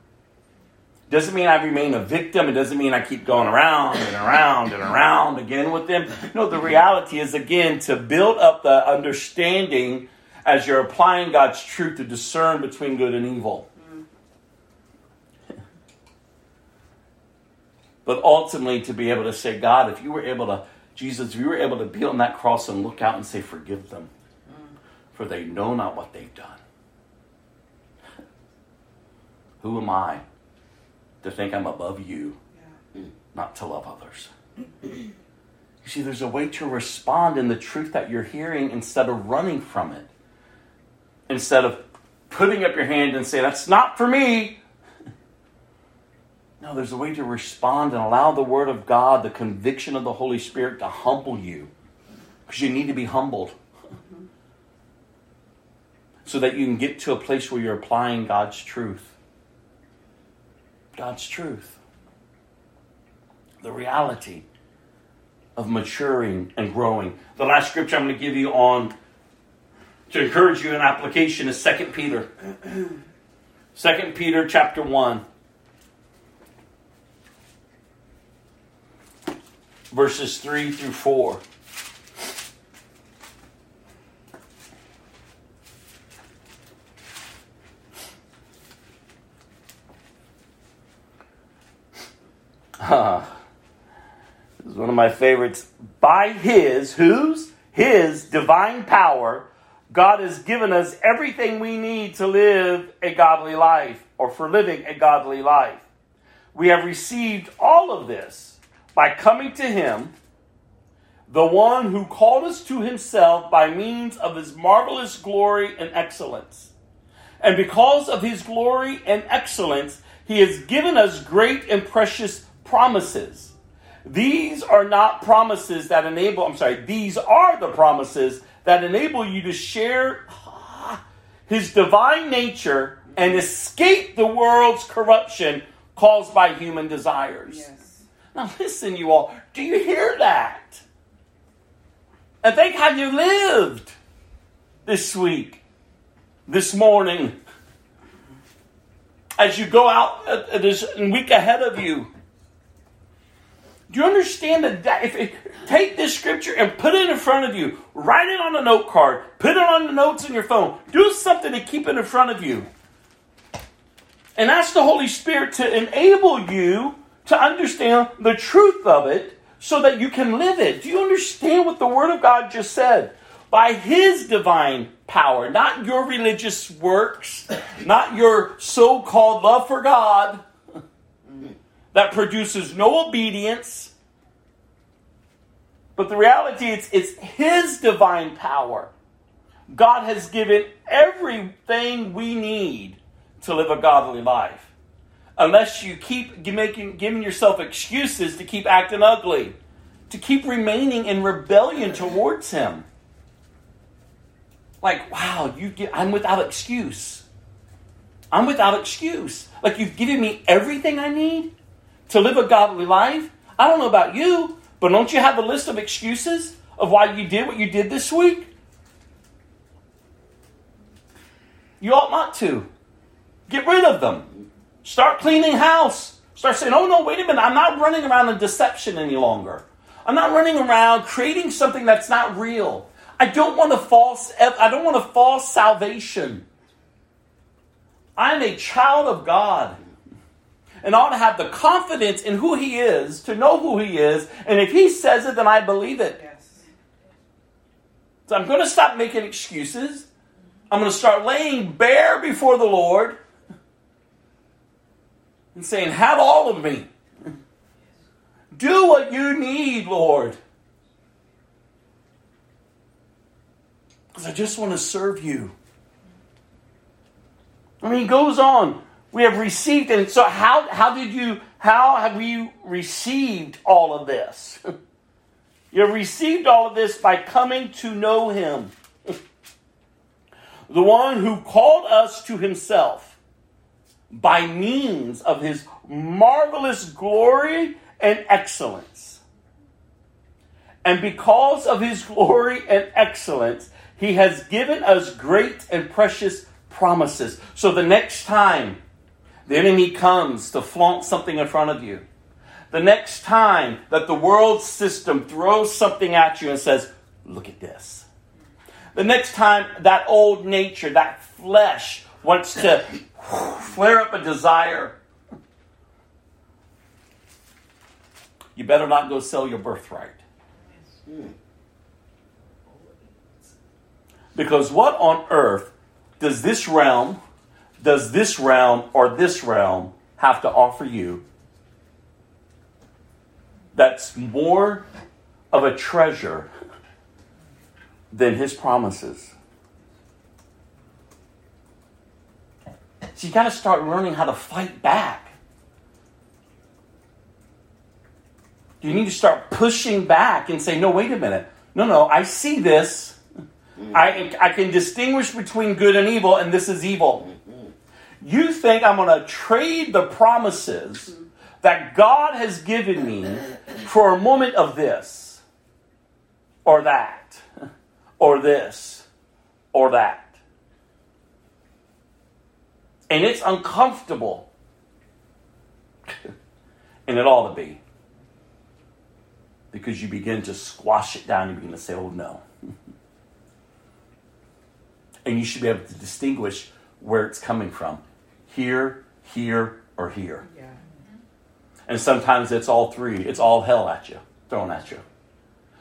Doesn't mean I remain a victim. It doesn't mean I keep going around and around and around again with them. No, the reality is, again, to build up the understanding as you're applying God's truth to discern between good and evil. But ultimately, to be able to say, God, if you were able to, Jesus, if you were able to be on that cross and look out and say, Forgive them, for they know not what they've done. Who am I to think I'm above you, not to love others? You see, there's a way to respond in the truth that you're hearing instead of running from it. Instead of putting up your hand and saying, That's not for me. No, there's a way to respond and allow the Word of God, the conviction of the Holy Spirit to humble you. Because you need to be humbled. Mm-hmm. So that you can get to a place where you're applying God's truth. God's truth. The reality of maturing and growing. The last scripture I'm going to give you on to encourage you in application is 2 Peter. 2 Peter chapter 1. Verses 3 through 4. Ah, this is one of my favorites. By his, whose? His divine power, God has given us everything we need to live a godly life or for living a godly life. We have received all of this by coming to him, the one who called us to himself by means of his marvelous glory and excellence. And because of his glory and excellence, he has given us great and precious promises. These are not promises that enable, I'm sorry, these are the promises that enable you to share his divine nature and escape the world's corruption caused by human desires. Yes. Now, listen, you all, do you hear that? And think how you lived this week, this morning, as you go out uh, this week ahead of you. Do you understand that? that if, if take this scripture and put it in front of you, write it on a note card, put it on the notes in your phone, do something to keep it in front of you, and ask the Holy Spirit to enable you to understand the truth of it, so that you can live it. Do you understand what the Word of God just said? By His divine power, not your religious works, not your so called love for God that produces no obedience. But the reality is, it's His divine power. God has given everything we need to live a godly life. Unless you keep making, giving yourself excuses to keep acting ugly, to keep remaining in rebellion towards Him. Like, wow, you get, I'm without excuse. I'm without excuse. Like, you've given me everything I need to live a godly life. I don't know about you, but don't you have a list of excuses of why you did what you did this week? You ought not to. Get rid of them. Start cleaning house. Start saying, oh no, wait a minute, I'm not running around in deception any longer. I'm not running around creating something that's not real. I don't want a false I don't want a false salvation. I'm a child of God. And I ought to have the confidence in who he is, to know who he is, and if he says it, then I believe it. Yes. So I'm going to stop making excuses. I'm going to start laying bare before the Lord and saying, Have all of me. Do what you need, Lord. Because I just want to serve you. I mean, he goes on. We have received, and so how, how did you, how have you received all of this? You have received all of this by coming to know him. the one who called us to himself by means of his marvelous glory and excellence. And because of his glory and excellence, he has given us great and precious promises. So the next time the enemy comes to flaunt something in front of you, the next time that the world system throws something at you and says, Look at this. The next time that old nature, that flesh, wants to flare up a desire, you better not go sell your birthright. Because what on earth does this realm, does this realm or this realm have to offer you that's more of a treasure than his promises? So you got to start learning how to fight back. You need to start pushing back and say, no, wait a minute. No, no, I see this. Mm-hmm. I, I can distinguish between good and evil, and this is evil. Mm-hmm. You think I'm going to trade the promises that God has given me for a moment of this, or that, or this, or that. And it's uncomfortable. and it ought to be. Because you begin to squash it down, you begin to say, oh no. and you should be able to distinguish where it's coming from here, here, or here. Yeah. Mm-hmm. And sometimes it's all three, it's all hell at you, thrown at you.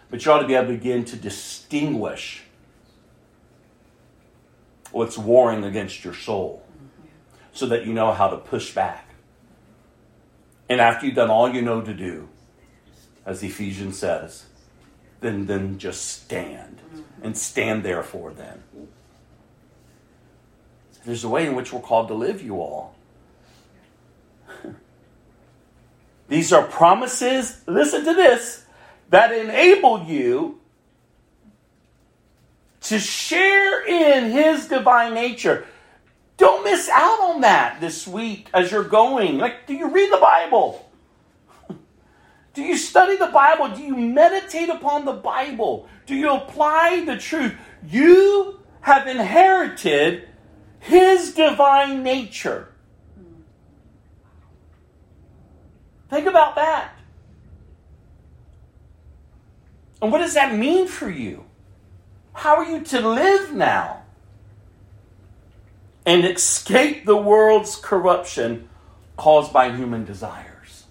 But you ought to be able to begin to distinguish what's warring against your soul mm-hmm. so that you know how to push back. And after you've done all you know to do, as Ephesians says, then then just stand mm-hmm. and stand there for then. There's a way in which we're called to live, you all. These are promises, listen to this, that enable you to share in His divine nature. Don't miss out on that this week as you're going. Like, do you read the Bible? Do you study the Bible? Do you meditate upon the Bible? Do you apply the truth? You have inherited His divine nature. Think about that. And what does that mean for you? How are you to live now? And escape the world's corruption caused by human desires.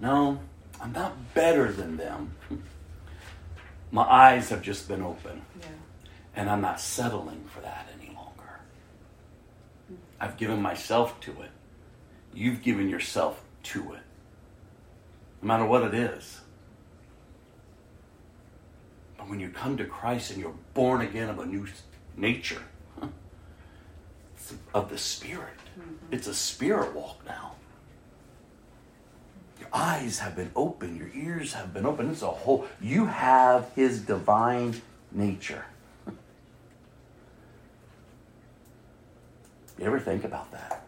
No, I'm not better than them. My eyes have just been open, Yeah. and I'm not settling for that any longer. I've given myself to it. You've given yourself to it, no matter what it is. But when you come to Christ and you're born again of a new nature, huh, of the Spirit, mm-hmm. it's a spirit walk now. Your eyes have been open, your ears have been open. It's a whole, you have His divine nature. You ever think about that?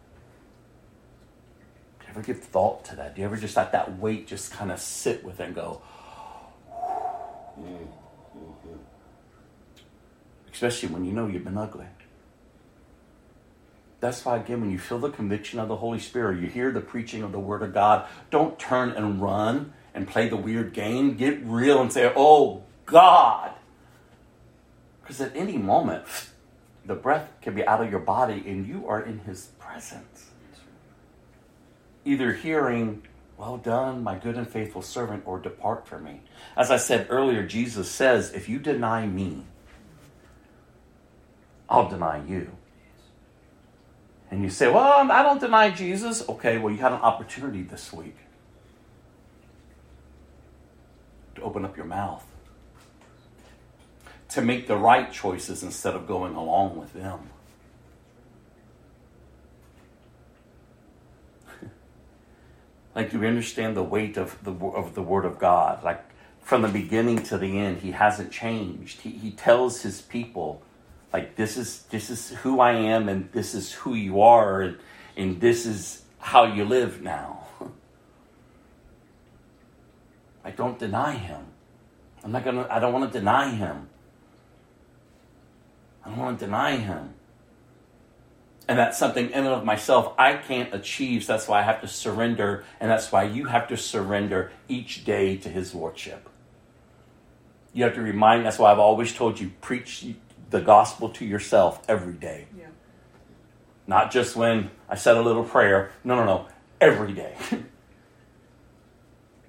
Do you ever give thought to that? Do you ever just let that weight just kind of sit with it and go, especially when you know you've been ugly? That's why, again, when you feel the conviction of the Holy Spirit, you hear the preaching of the Word of God, don't turn and run and play the weird game. Get real and say, Oh, God. Because at any moment, the breath can be out of your body and you are in His presence. Either hearing, Well done, my good and faithful servant, or depart from me. As I said earlier, Jesus says, If you deny me, I'll deny you. And you say, Well, I don't deny Jesus. Okay, well, you had an opportunity this week to open up your mouth, to make the right choices instead of going along with them. like, do we understand the weight of the, of the Word of God? Like, from the beginning to the end, He hasn't changed. He, he tells His people, like this is this is who I am and this is who you are and, and this is how you live now. I don't deny him. I'm not gonna I don't want to deny him. I don't want to deny him. And that's something in and of myself I can't achieve. So that's why I have to surrender, and that's why you have to surrender each day to his lordship. You have to remind that's why I've always told you preach the gospel to yourself every day. Yeah. Not just when I said a little prayer. No, no, no. Every day.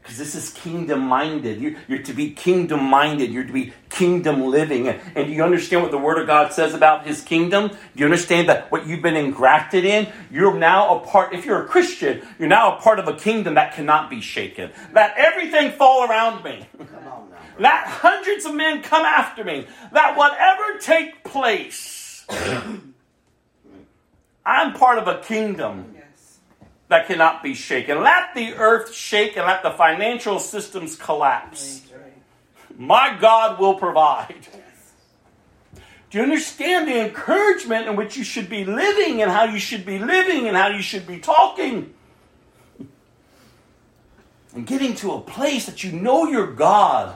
Because this is kingdom minded. You're, you're, to be kingdom minded. You're to be kingdom living. And, do you understand what the Word of God says about His kingdom? Do you understand that what you've been engrafted in? You're now a part, if you're a Christian, you're now a part of a kingdom that cannot be shaken. Let everything fall around me. Come on now. Let hundreds of men come after me. That whatever take place, I'm part of a kingdom. That cannot be shaken. Let the earth shake and let the financial systems collapse. My God will provide. Do you understand the encouragement in which you should be living and how you should be living and how you should be talking? And getting to a place that you know your God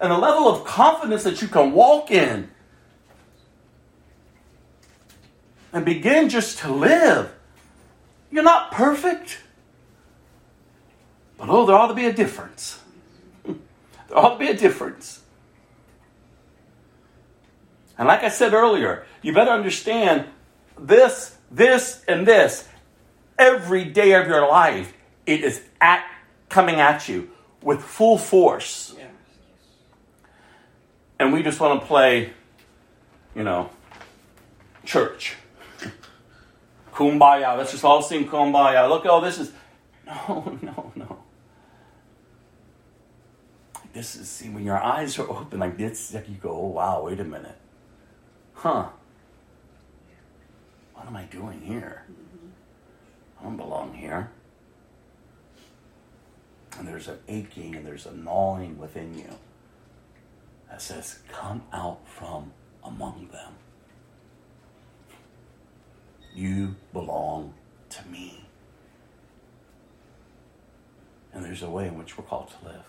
and a level of confidence that you can walk in and begin just to live. You're not perfect, but oh, there ought to be a difference. there ought to be a difference. And like I said earlier, you better understand this, this, and this every day of your life. It is at coming at you with full force. Yeah. And we just want to play, you know, church. Kumbaya. Let's just all sing Kumbaya. Look, oh, this is. No, no, no. This is, see, when your eyes are open like this, like you go, oh, wow, wait a minute. Huh. What am I doing here? I don't belong here. And there's an aching and there's a gnawing within you that says, Come out from among them. You belong to me. And there's a way in which we're called to live.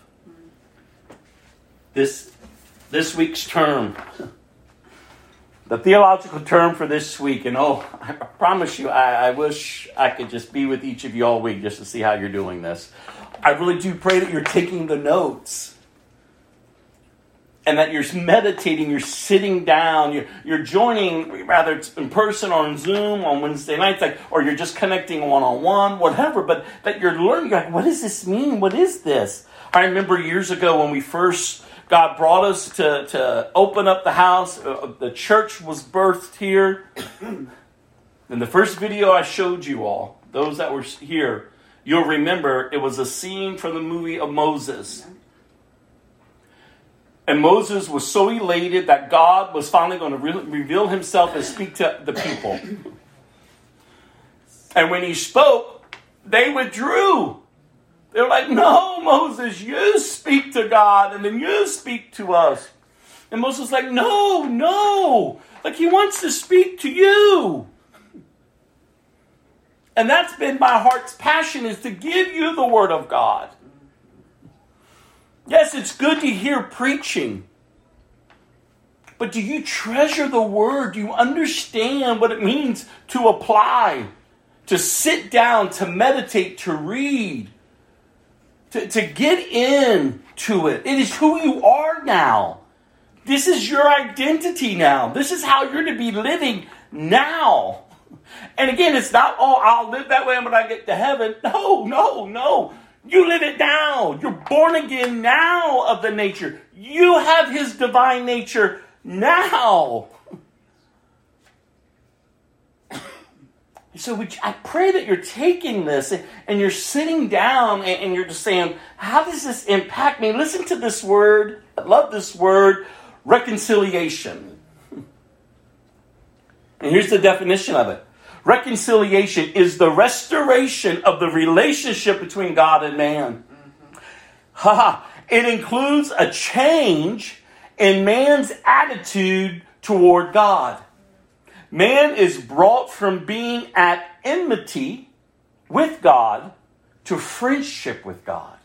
This, this week's term, the theological term for this week, and oh, I promise you, I, I wish I could just be with each of you all week just to see how you're doing this. I really do pray that you're taking the notes and that you're meditating, you're sitting down, you're, you're joining, rather it's in person or on Zoom on Wednesday nights, like, or you're just connecting one on one, whatever, but that you're learning, you're like, what does this mean? What is this? I remember years ago when we first, God brought us to, to open up the house, uh, the church was birthed here. In the first video I showed you all, those that were here, you'll remember it was a scene from the movie of Moses. And Moses was so elated that God was finally going to re- reveal himself and speak to the people. And when he spoke, they withdrew. They were like, No, Moses, you speak to God and then you speak to us. And Moses was like, No, no. Like he wants to speak to you. And that's been my heart's passion is to give you the word of God. Yes, it's good to hear preaching. But do you treasure the word? Do you understand what it means to apply, to sit down, to meditate, to read, to, to get into it? It is who you are now. This is your identity now. This is how you're to be living now. And again, it's not, oh, I'll live that way when I get to heaven. No, no, no. You live it now. You're born again now of the nature. You have his divine nature now. So I pray that you're taking this and, you're sitting down and you're just saying, how does this impact me? Listen to this word. I love this word, reconciliation. And here's the definition of it. Reconciliation is the restoration of the relationship between God and man. Mm-hmm. Haha. It includes a change in man's attitude toward God. Man is brought from being at enmity with God to friendship with God.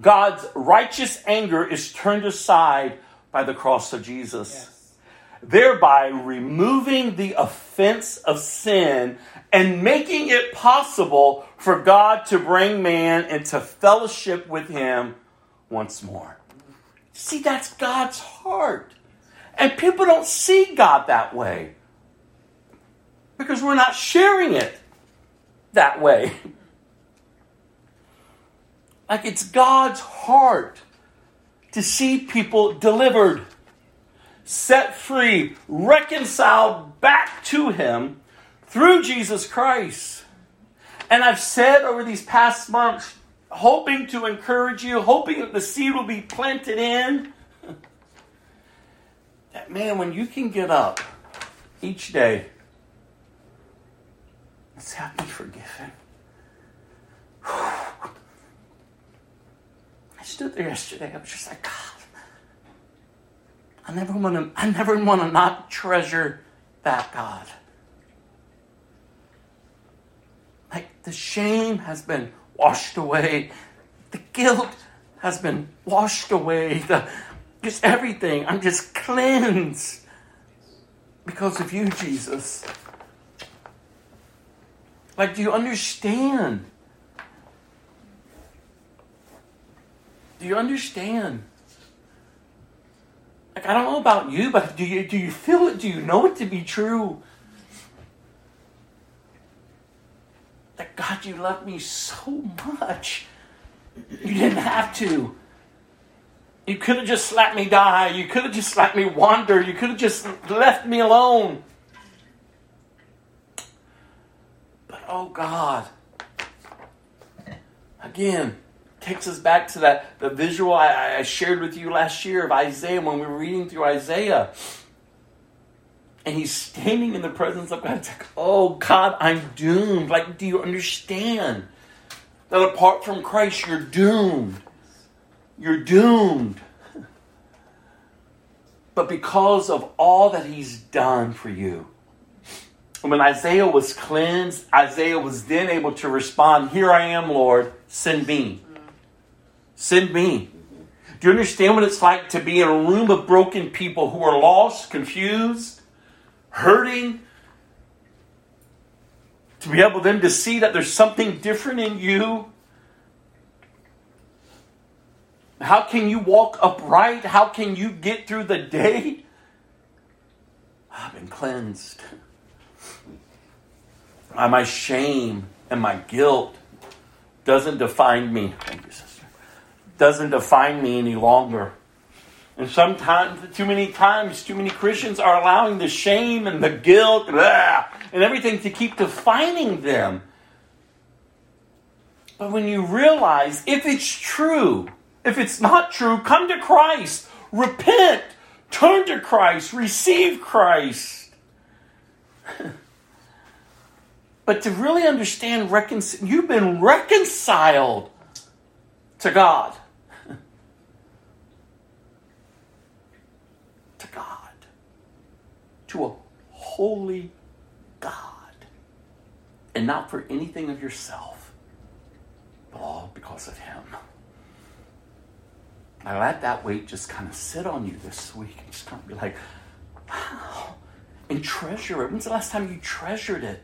God's righteous anger is turned aside by the cross of Jesus thereby removing the offense of sin and making it possible for God to bring man into fellowship with him once more. See, that's God's heart. And people don't see God that way because we're not sharing it that way. Like it's God's heart to see people delivered set free, reconciled back to Him through Jesus Christ. And I've said over these past months, hoping to encourage you, hoping that the seed will be planted in, that man, when you can get up each day I've been forgiven. I stood there yesterday, I was just like, God. I never want to. I never want to not treasure that God. Like the shame has been washed away, the guilt has been washed away. The just everything. I'm just cleansed because of you, Jesus. Like, do you understand? Do you understand? Like I don't know about you, but do you do you feel it? Do you know it to be true? That God, you loved me so much. You didn't have to. You could have just let me die. You could have just let me wander. You could have just left me alone. But oh God. Again, takes us back to that the visual I, I shared with you last year of Isaiah when we were reading through Isaiah. And he's standing in the presence of God. It's like, oh God, I'm doomed. Like, do you understand that apart from Christ, you're doomed? You're doomed. But because of all that he's done for you, when Isaiah was cleansed, Isaiah was then able to respond, Here I am, Lord, send me. Send me. Do you understand what it's like to be in a room of broken people who are lost, confused, hurting? To be able then to see that there's something different in you? How can you walk upright? How can you get through the day? I've been cleansed. My shame and my guilt doesn't define me. Doesn't define me any longer. And sometimes, too many times, too many Christians are allowing the shame and the guilt blah, and everything to keep defining them. But when you realize if it's true, if it's not true, come to Christ, repent, turn to Christ, receive Christ. but to really understand, recon- you've been reconciled to God. to God. To a holy God. And not for anything of yourself, but all because of Him. I let that weight just kind of sit on you this week and just kind of be like, wow, and treasure it. When's the last time you treasured it?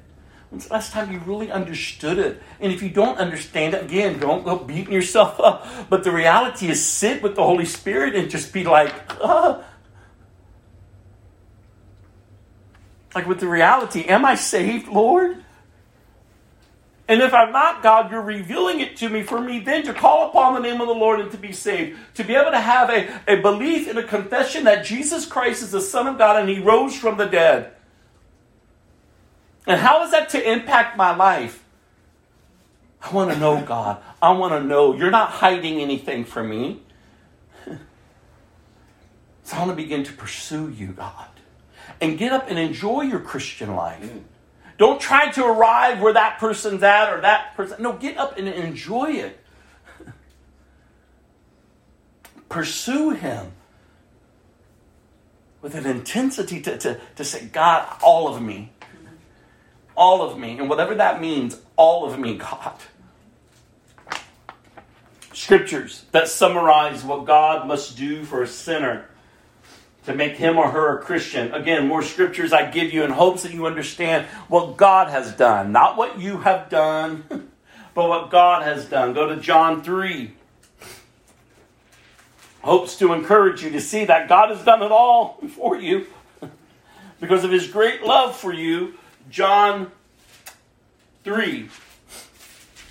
When's the last time you really understood it? And if you don't understand it, again, don't go beating yourself up. But the reality is sit with the Holy Spirit and just be like, ah. Like with the reality, am I saved, Lord? And if I'm not, God, you're revealing it to me for me then to call upon the name of the Lord and to be saved. To be able to have a, a belief and a confession that Jesus Christ is the Son of God and He rose from the dead. And how is that to impact my life? I want to know, God. I want to know. You're not hiding anything from me. So I want to begin to pursue you, God. And get up and enjoy your Christian life. Don't try to arrive where that person's at or that person. No, get up and enjoy it. Pursue Him with an intensity to, to, to say, God, all of me. All of me. And whatever that means, all of me, God. Scriptures that summarize what God must do for a sinner to make him or her a Christian. Again, more scriptures I give you in hopes that you understand what God has done, not what you have done, but what God has done. Go to John 3. Hopes to encourage you to see that God has done it all for you because of his great love for you. John 3,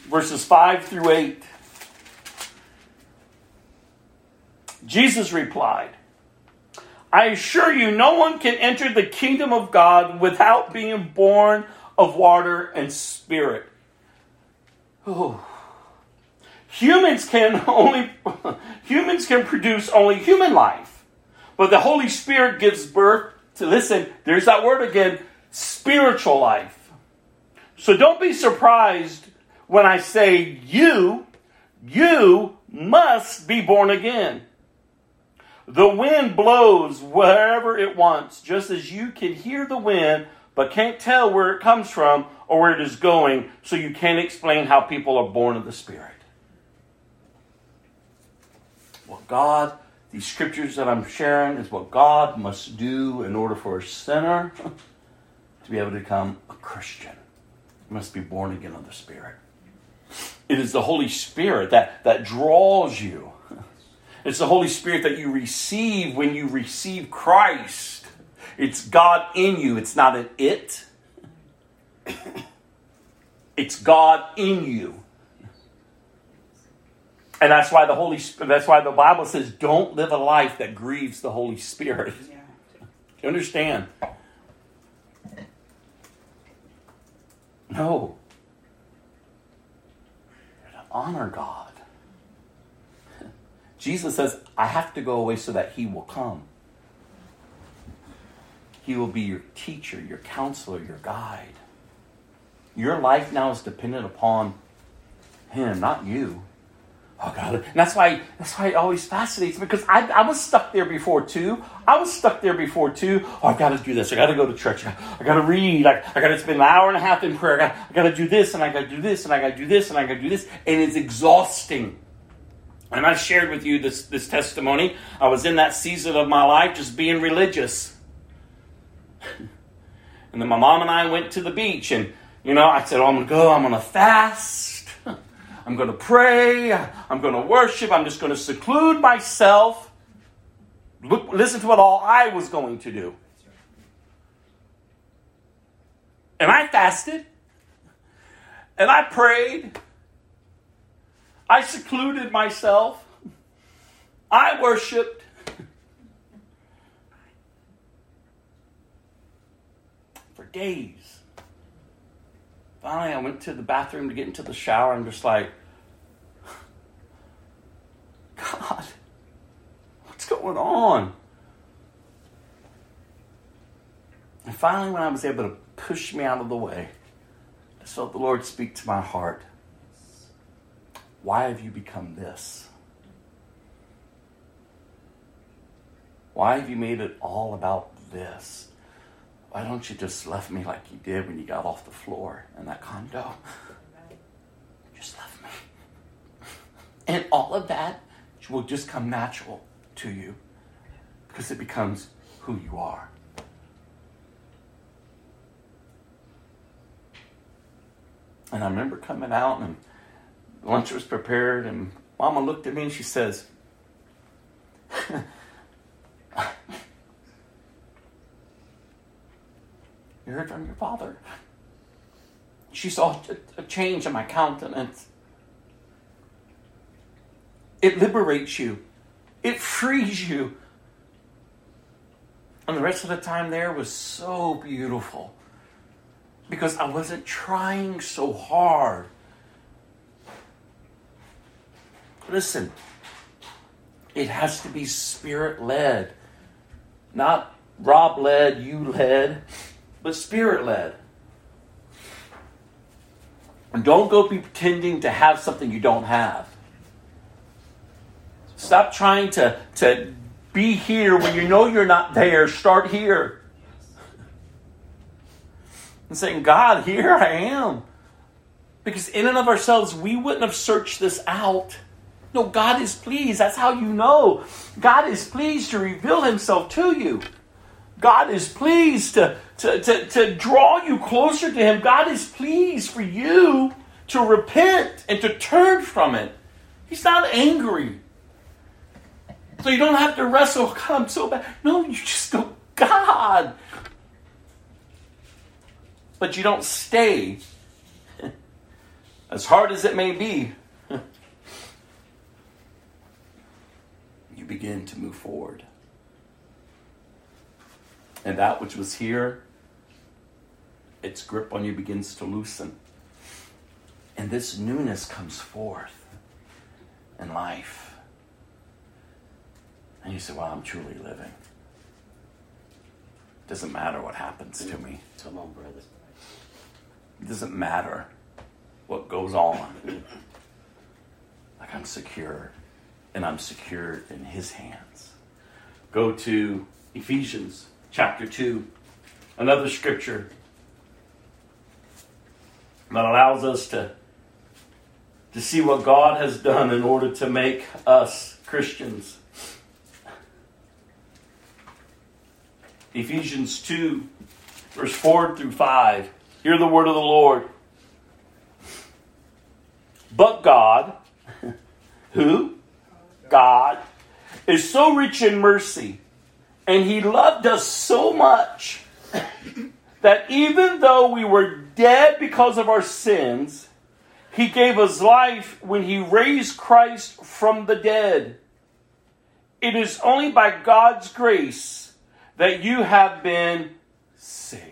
verses 5 through 8. Jesus replied, I assure you, no one can enter the kingdom of God without being born of water and spirit. Oh. Humans can only humans can produce only human life. But the Holy Spirit gives birth to listen, there's that word again, spiritual life. So don't be surprised when I say you, you must be born again. The wind blows wherever it wants, just as you can hear the wind, but can't tell where it comes from or where it is going, so you can't explain how people are born of the Spirit. What God, these scriptures that I'm sharing, is what God must do in order for a sinner to be able to become a Christian. Must be born again of the Spirit. It is the Holy Spirit that, that draws you. It's the Holy Spirit that you receive when you receive Christ. It's God in you. It's not an it. It's God in you. And that's why the Holy that's why the Bible says don't live a life that grieves the Holy Spirit. Do you understand? No. You're to honor God. Jesus says, I have to go away so that he will come. He will be your teacher, your counselor, your guide. Your life now is dependent upon Him, not you. Oh God! And that's why that's why it always fascinates me because I, I was stuck there before too. I was stuck there before too. Oh, I got to do this. I got to go to church. I, got to read. I, I got to spend an hour and a half in prayer. I got, to do this and I got to do this and I got to do this and I got to do this, and it's exhausting. And I shared with you this this testimony. I was in that season of my life just being religious, and then my mom and I went to the beach, and you know I said, "Oh, I'm gonna go. I'm gonna fast." I'm going to pray. I'm going to worship. I'm just going to seclude myself. Look, listen to what all I was going to do. And I fasted. And I prayed. I secluded myself. I worshiped. For days. Finally, I went to the bathroom to get into the shower. I'm just like, God, what's going on? And finally, when I was able to push me out of the way, I felt the Lord speak to my heart. Why have you become this? Why have you made it all about this? Why don't you just left me like you did when you got off the floor in that condo? Just left me. And all of that will just come natural to you because it becomes who you are. And I remember coming out and lunch was prepared, and Mama looked at me and she says, You heard from your father. She saw a, change in my countenance. It liberates you, it frees you. And the rest of the time there was so beautiful because I wasn't trying so hard. Listen, it has to be spirit led, not Rob led, you led, but spirit led. And don't go be pretending to have something you don't have. Stop trying to, to be here when you know you're not there. Start here. And saying, God, here I am. Because in and of ourselves, we wouldn't have searched this out. No, God is pleased. That's how you know. God is pleased to reveal himself to you. God is pleased to, to, to, to draw you closer to him. God is pleased for you to repent and to turn from it. He's not angry. So you don't have to wrestle, God, I'm so bad. No, you just go, God. But you don't stay. As hard as it may be, you begin to move forward. And that which was here, its grip on you begins to loosen. And this newness comes forth in life. And you say, Well, I'm truly living. It Doesn't matter what happens to me. Come on, brother. It doesn't matter what goes on. Like I'm secure, and I'm secure in His hands. Go to Ephesians chapter 2, another scripture that allows us to, to see what God has done in order to make us Christians. Ephesians 2, verse 4 through 5. Hear the word of the Lord. But God, who? God, is so rich in mercy, and He loved us so much that even though we were dead because of our sins, He gave us life when He raised Christ from the dead. It is only by God's grace that you have been saved.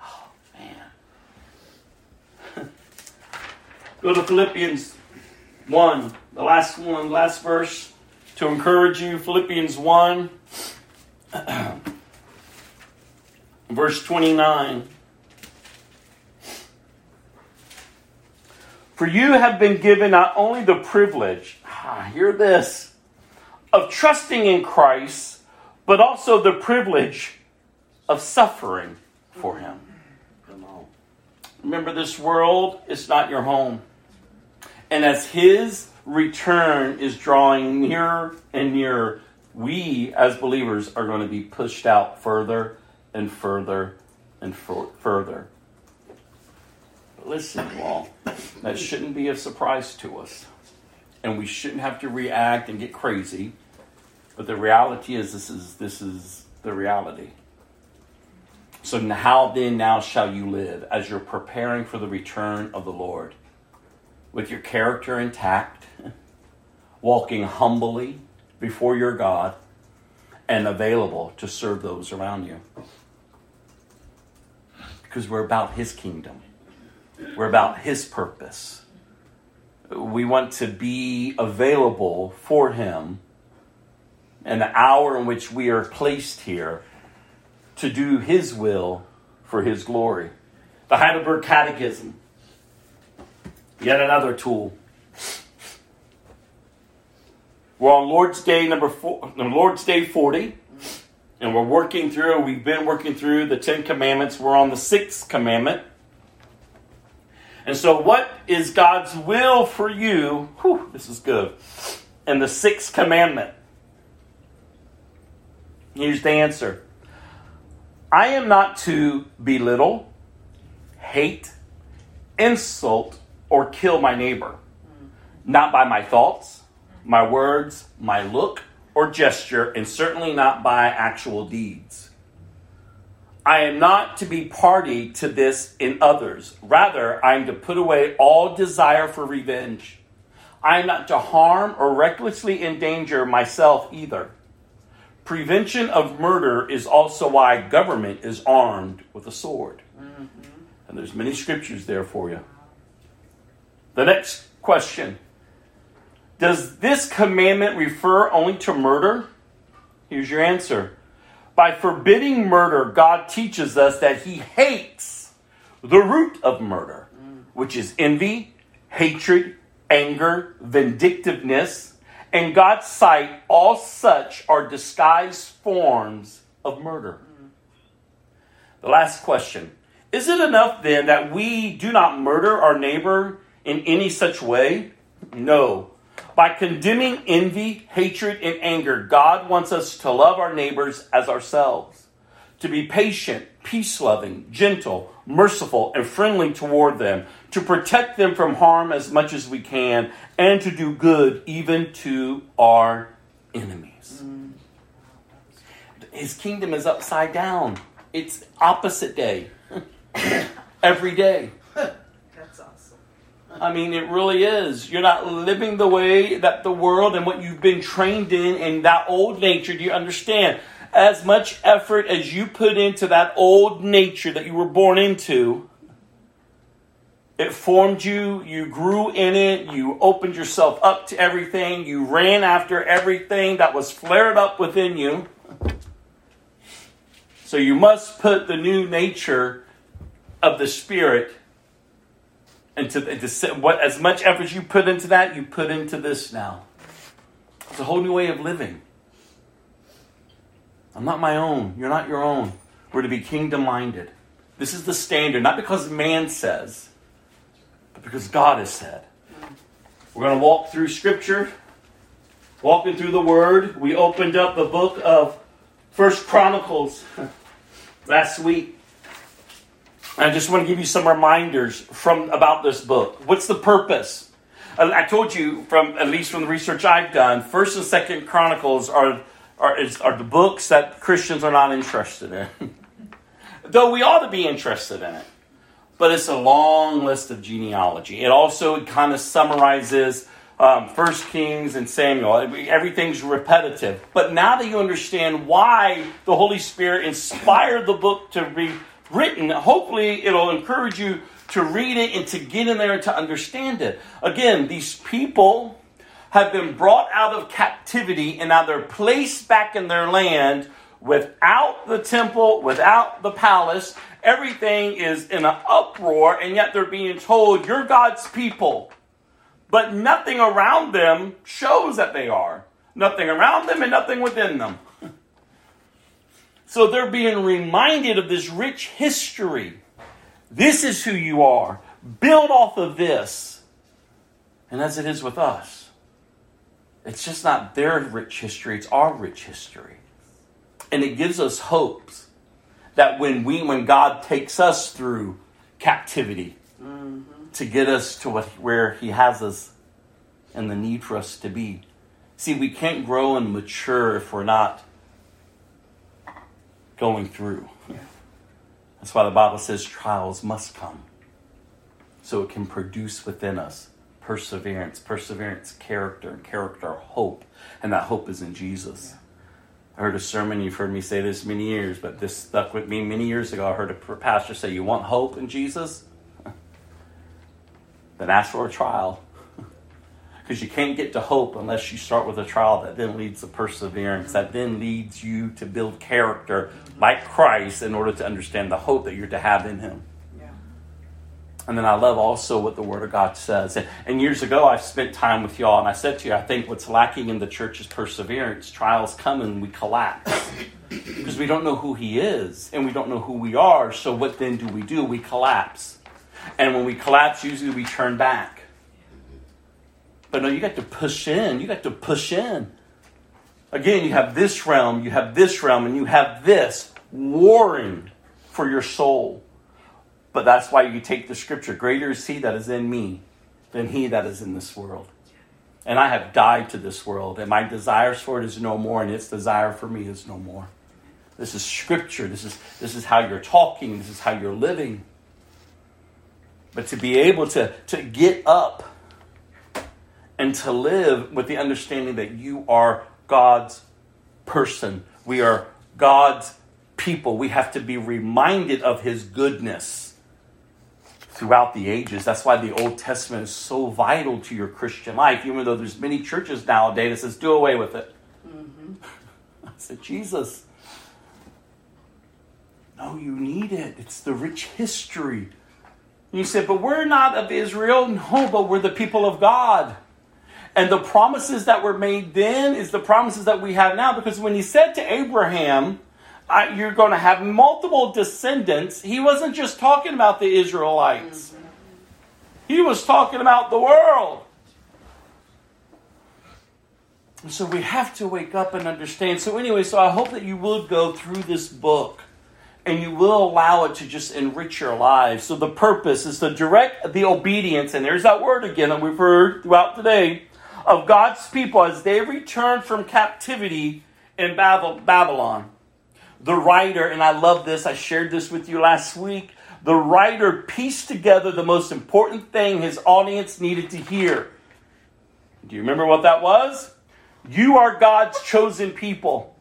Oh, man. Go to Philippians 1, the last one, last verse, to encourage you. Philippians 1. Verse 29. For you have been given not only the privilege, ah, hear this, of trusting in Christ, but also the privilege of suffering for him. Remember, this world is not your home. And as his return is drawing nearer and nearer, we as believers are going to be pushed out further and further and for- further. Listen, all, that shouldn't be a surprise to us. And we shouldn't have to react and get crazy. But the reality is this is this is the reality. So how then now shall you live as you're preparing for the return of the Lord? With your character intact, walking humbly before your God, and available to serve those around you. Because we're about His kingdom, we're about His purpose. We want to be available for Him and the hour in which we are placed here to do His will for His glory. The Heidelberg Catechism, yet another tool. We're on Lord's Day number four, Lord's Day 40, and we're working through, we've been working through the Ten Commandments. We're on the sixth commandment. And so, what is God's will for you? Whew, this is good. And the sixth commandment. Here's the answer I am not to belittle, hate, insult, or kill my neighbor, not by my thoughts, my words, my look, or gesture, and certainly not by actual deeds. I am not to be party to this in others. Rather, I am to put away all desire for revenge. I am not to harm or recklessly endanger myself either. Prevention of murder is also why government is armed with a sword. Mm-hmm. And there's many scriptures there for you. The next question Does this commandment refer only to murder? Here's your answer. By forbidding murder, God teaches us that He hates the root of murder, which is envy, hatred, anger, vindictiveness. In God's sight, all such are disguised forms of murder. The last question Is it enough then that we do not murder our neighbor in any such way? No. By condemning envy, hatred, and anger, God wants us to love our neighbors as ourselves, to be patient, peace loving, gentle, merciful, and friendly toward them, to protect them from harm as much as we can, and to do good even to our enemies. His kingdom is upside down, it's opposite day every day. I mean, it really is. You're not living the way that the world and what you've been trained in and that old nature. Do you understand? As much effort as you put into that old nature that you were born into, it formed you, you grew in it, you opened yourself up to everything, you ran after everything that was flared up within you. So you must put the new nature of the Spirit into the, into what as much effort you put into that, you put into this now. It's a whole new way of living. I'm not my own. You're not your own. We're to be kingdom minded. This is the standard, not because man says, but because God has said. We're going to walk through Scripture, walking through the Word. We opened up the book of First Chronicles last week. I just want to give you some reminders from about this book. What's the purpose? I told you from at least from the research I've done, First and Second Chronicles are are, is, are the books that Christians are not interested in. Though we ought to be interested in it. But it's a long list of genealogy. It also kind of summarizes um, First Kings and Samuel. Everything's repetitive. But now that you understand why the Holy Spirit inspired the book to be written, hopefully it'll encourage you to read it and to get in there and to understand it. Again, these people have been brought out of captivity and now they're placed back in their land without the temple, without the palace. Everything is in an uproar, and yet they're being told, You're God's people. But nothing around them shows that they are. Nothing around them and nothing within them. So they're being reminded of this rich history. This is who you are. Build off of this. And as it is with us, it's just not their rich history, it's our rich history. And it gives us hopes that when we when God takes us through captivity mm-hmm. to get us to what where he has us and the need for us to be. See, we can't grow and mature if we're not going through. That's why the Bible says trials must come. So it can produce within us perseverance, perseverance, character, and character, hope. And that hope is in Jesus. I heard a sermon, you've heard me say this many years, but this stuck with me many years ago. I heard a pastor say, You want hope in Jesus? then ask for a trial. Because you can't get to hope unless you start with a trial that then leads to perseverance, that then leads you to build character like Christ in order to understand the hope that you're to have in Him. Yeah. And then I love also what the Word of God says. And, and years ago, I spent time with y'all, and I said to you, I think what's lacking in the church is perseverance. Trials come and we collapse because we don't know who He is and we don't know who we are. So, what then do we do? We collapse. And when we collapse, usually we turn back. But no, you got to push in. You got to push in. Again, you have this realm, you have this realm, and you have this warring for your soul. But that's why you take the scripture greater is he that is in me than he that is in this world. And I have died to this world, and my desires for it is no more, and its desire for me is no more. This is scripture. This is, this is how you're talking. This is how you're living. But to be able to, to get up and to live with the understanding that you are God's person. We are God's people. We have to be reminded of his goodness throughout the ages. That's why the Old Testament is so vital to your Christian life, even though there's many churches nowadays that says, do away with it. Mm-hmm. I said, Jesus. No, you need it. It's the rich history. You said, but we're not of Israel. No, but we're the people of God. And the promises that were made then is the promises that we have now. Because when he said to Abraham, you're going to have multiple descendants, he wasn't just talking about the Israelites, he was talking about the world. So we have to wake up and understand. So, anyway, so I hope that you will go through this book and you will allow it to just enrich your lives. So, the purpose is to direct the obedience, and there's that word again that we've heard throughout today of God's people as they return from captivity in Babylon. The writer, and I love this, I shared this with you last week. The writer pieced together the most important thing his audience needed to hear. Do you remember what that was? You are God's chosen people.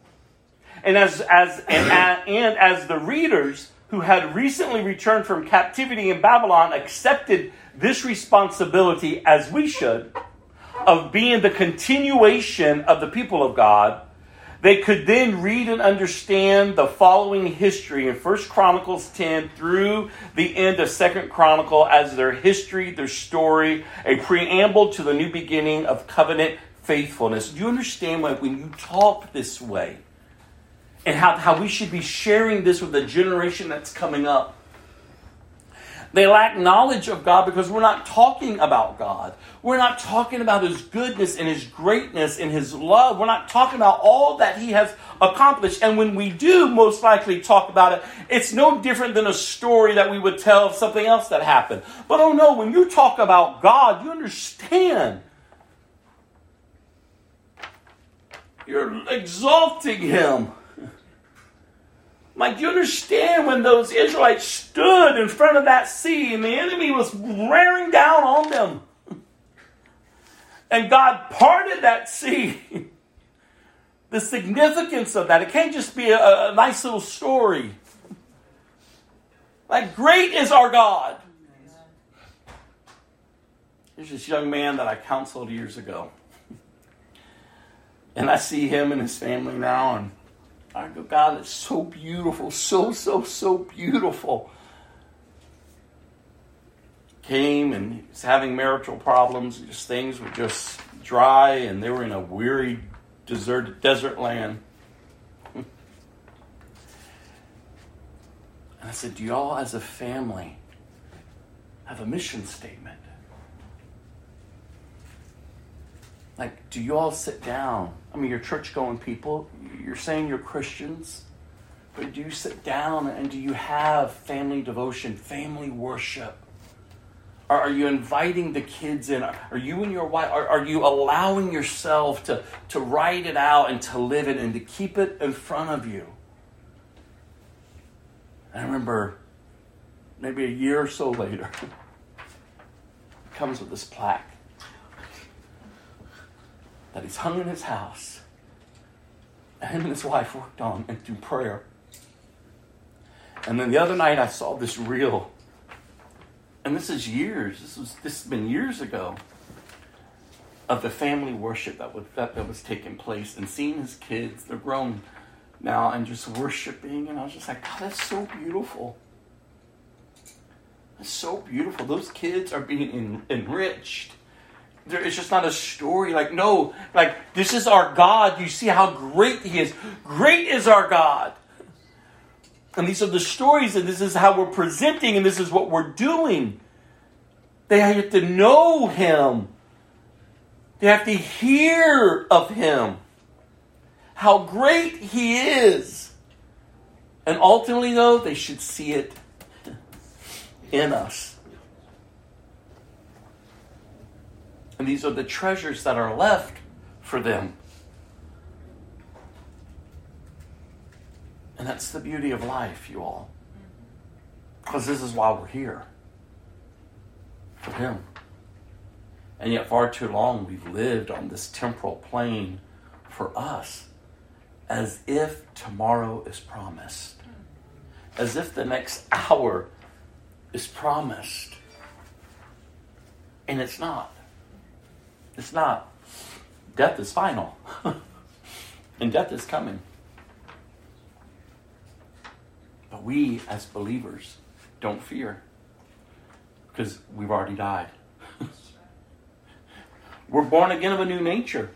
And as, as, and, and as the readers who had recently returned from captivity in Babylon accepted this responsibility as we should, of being the continuation of the people of God, they could then read and understand the following history in First Chronicles 10 through the end of Second Chronicle as their history, their story, a preamble to the new beginning of covenant faithfulness. Do you understand why when you talk this way and how, how we should be sharing this with the generation that's coming up? They lack knowledge of God because we're not talking about God. We're not talking about His goodness and His greatness and His love. We're not talking about all that He has accomplished. And when we do most likely talk about it, it's no different than a story that we would tell of something else that happened. But oh no, when you talk about God, you understand. You're exalting Him. Like, you understand when those Israelites stood in front of that sea and the enemy was raring down on them? And God parted that sea. the significance of that. It can't just be a, a nice little story. Like, great is our God. There's this young man that I counseled years ago. And I see him and his family now, and I go, God, it's so beautiful, so, so, so beautiful. Came and was having marital problems, just things were just dry, and they were in a weary, deserted desert land. And I said, Do y'all as a family have a mission statement? Like, do you all sit down? I mean, you're church going people, you're saying you're Christians, but do you sit down and do you have family devotion, family worship? Are, are you inviting the kids in? Are you and your wife, are, are you allowing yourself to, to write it out and to live it and to keep it in front of you? I remember maybe a year or so later, comes with this plaque that he's hung in his house. And him and his wife worked on and through prayer. And then the other night I saw this reel. And this is years. This was this has been years ago of the family worship that was that, that was taking place and seeing his kids, they're grown now, and just worshiping. And I was just like, God, that's so beautiful. It's so beautiful. Those kids are being en- enriched. There, it's just not a story. Like, no, like, this is our God. You see how great He is. Great is our God. And these are the stories, and this is how we're presenting, and this is what we're doing. They have to know Him, they have to hear of Him, how great He is. And ultimately, though, they should see it in us. And these are the treasures that are left for them. And that's the beauty of life, you all. Because this is why we're here. For Him. And yet, far too long, we've lived on this temporal plane for us as if tomorrow is promised, as if the next hour is promised. And it's not. It's not. Death is final, and death is coming. But we, as believers, don't fear because we've already died. We're born again of a new nature.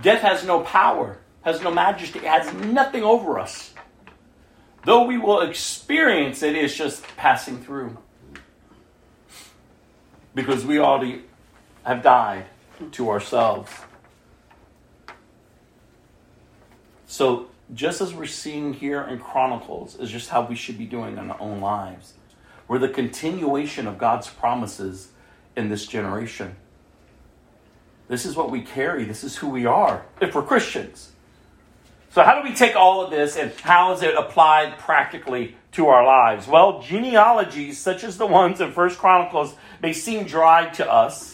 Death has no power, has no majesty, has nothing over us. Though we will experience it, it's just passing through. Because we already have died to ourselves. So, just as we're seeing here in Chronicles, is just how we should be doing in our own lives. We're the continuation of God's promises in this generation. This is what we carry, this is who we are if we're Christians. So, how do we take all of this and how is it applied practically to our lives? Well, genealogies such as the ones in First Chronicles may seem dry to us,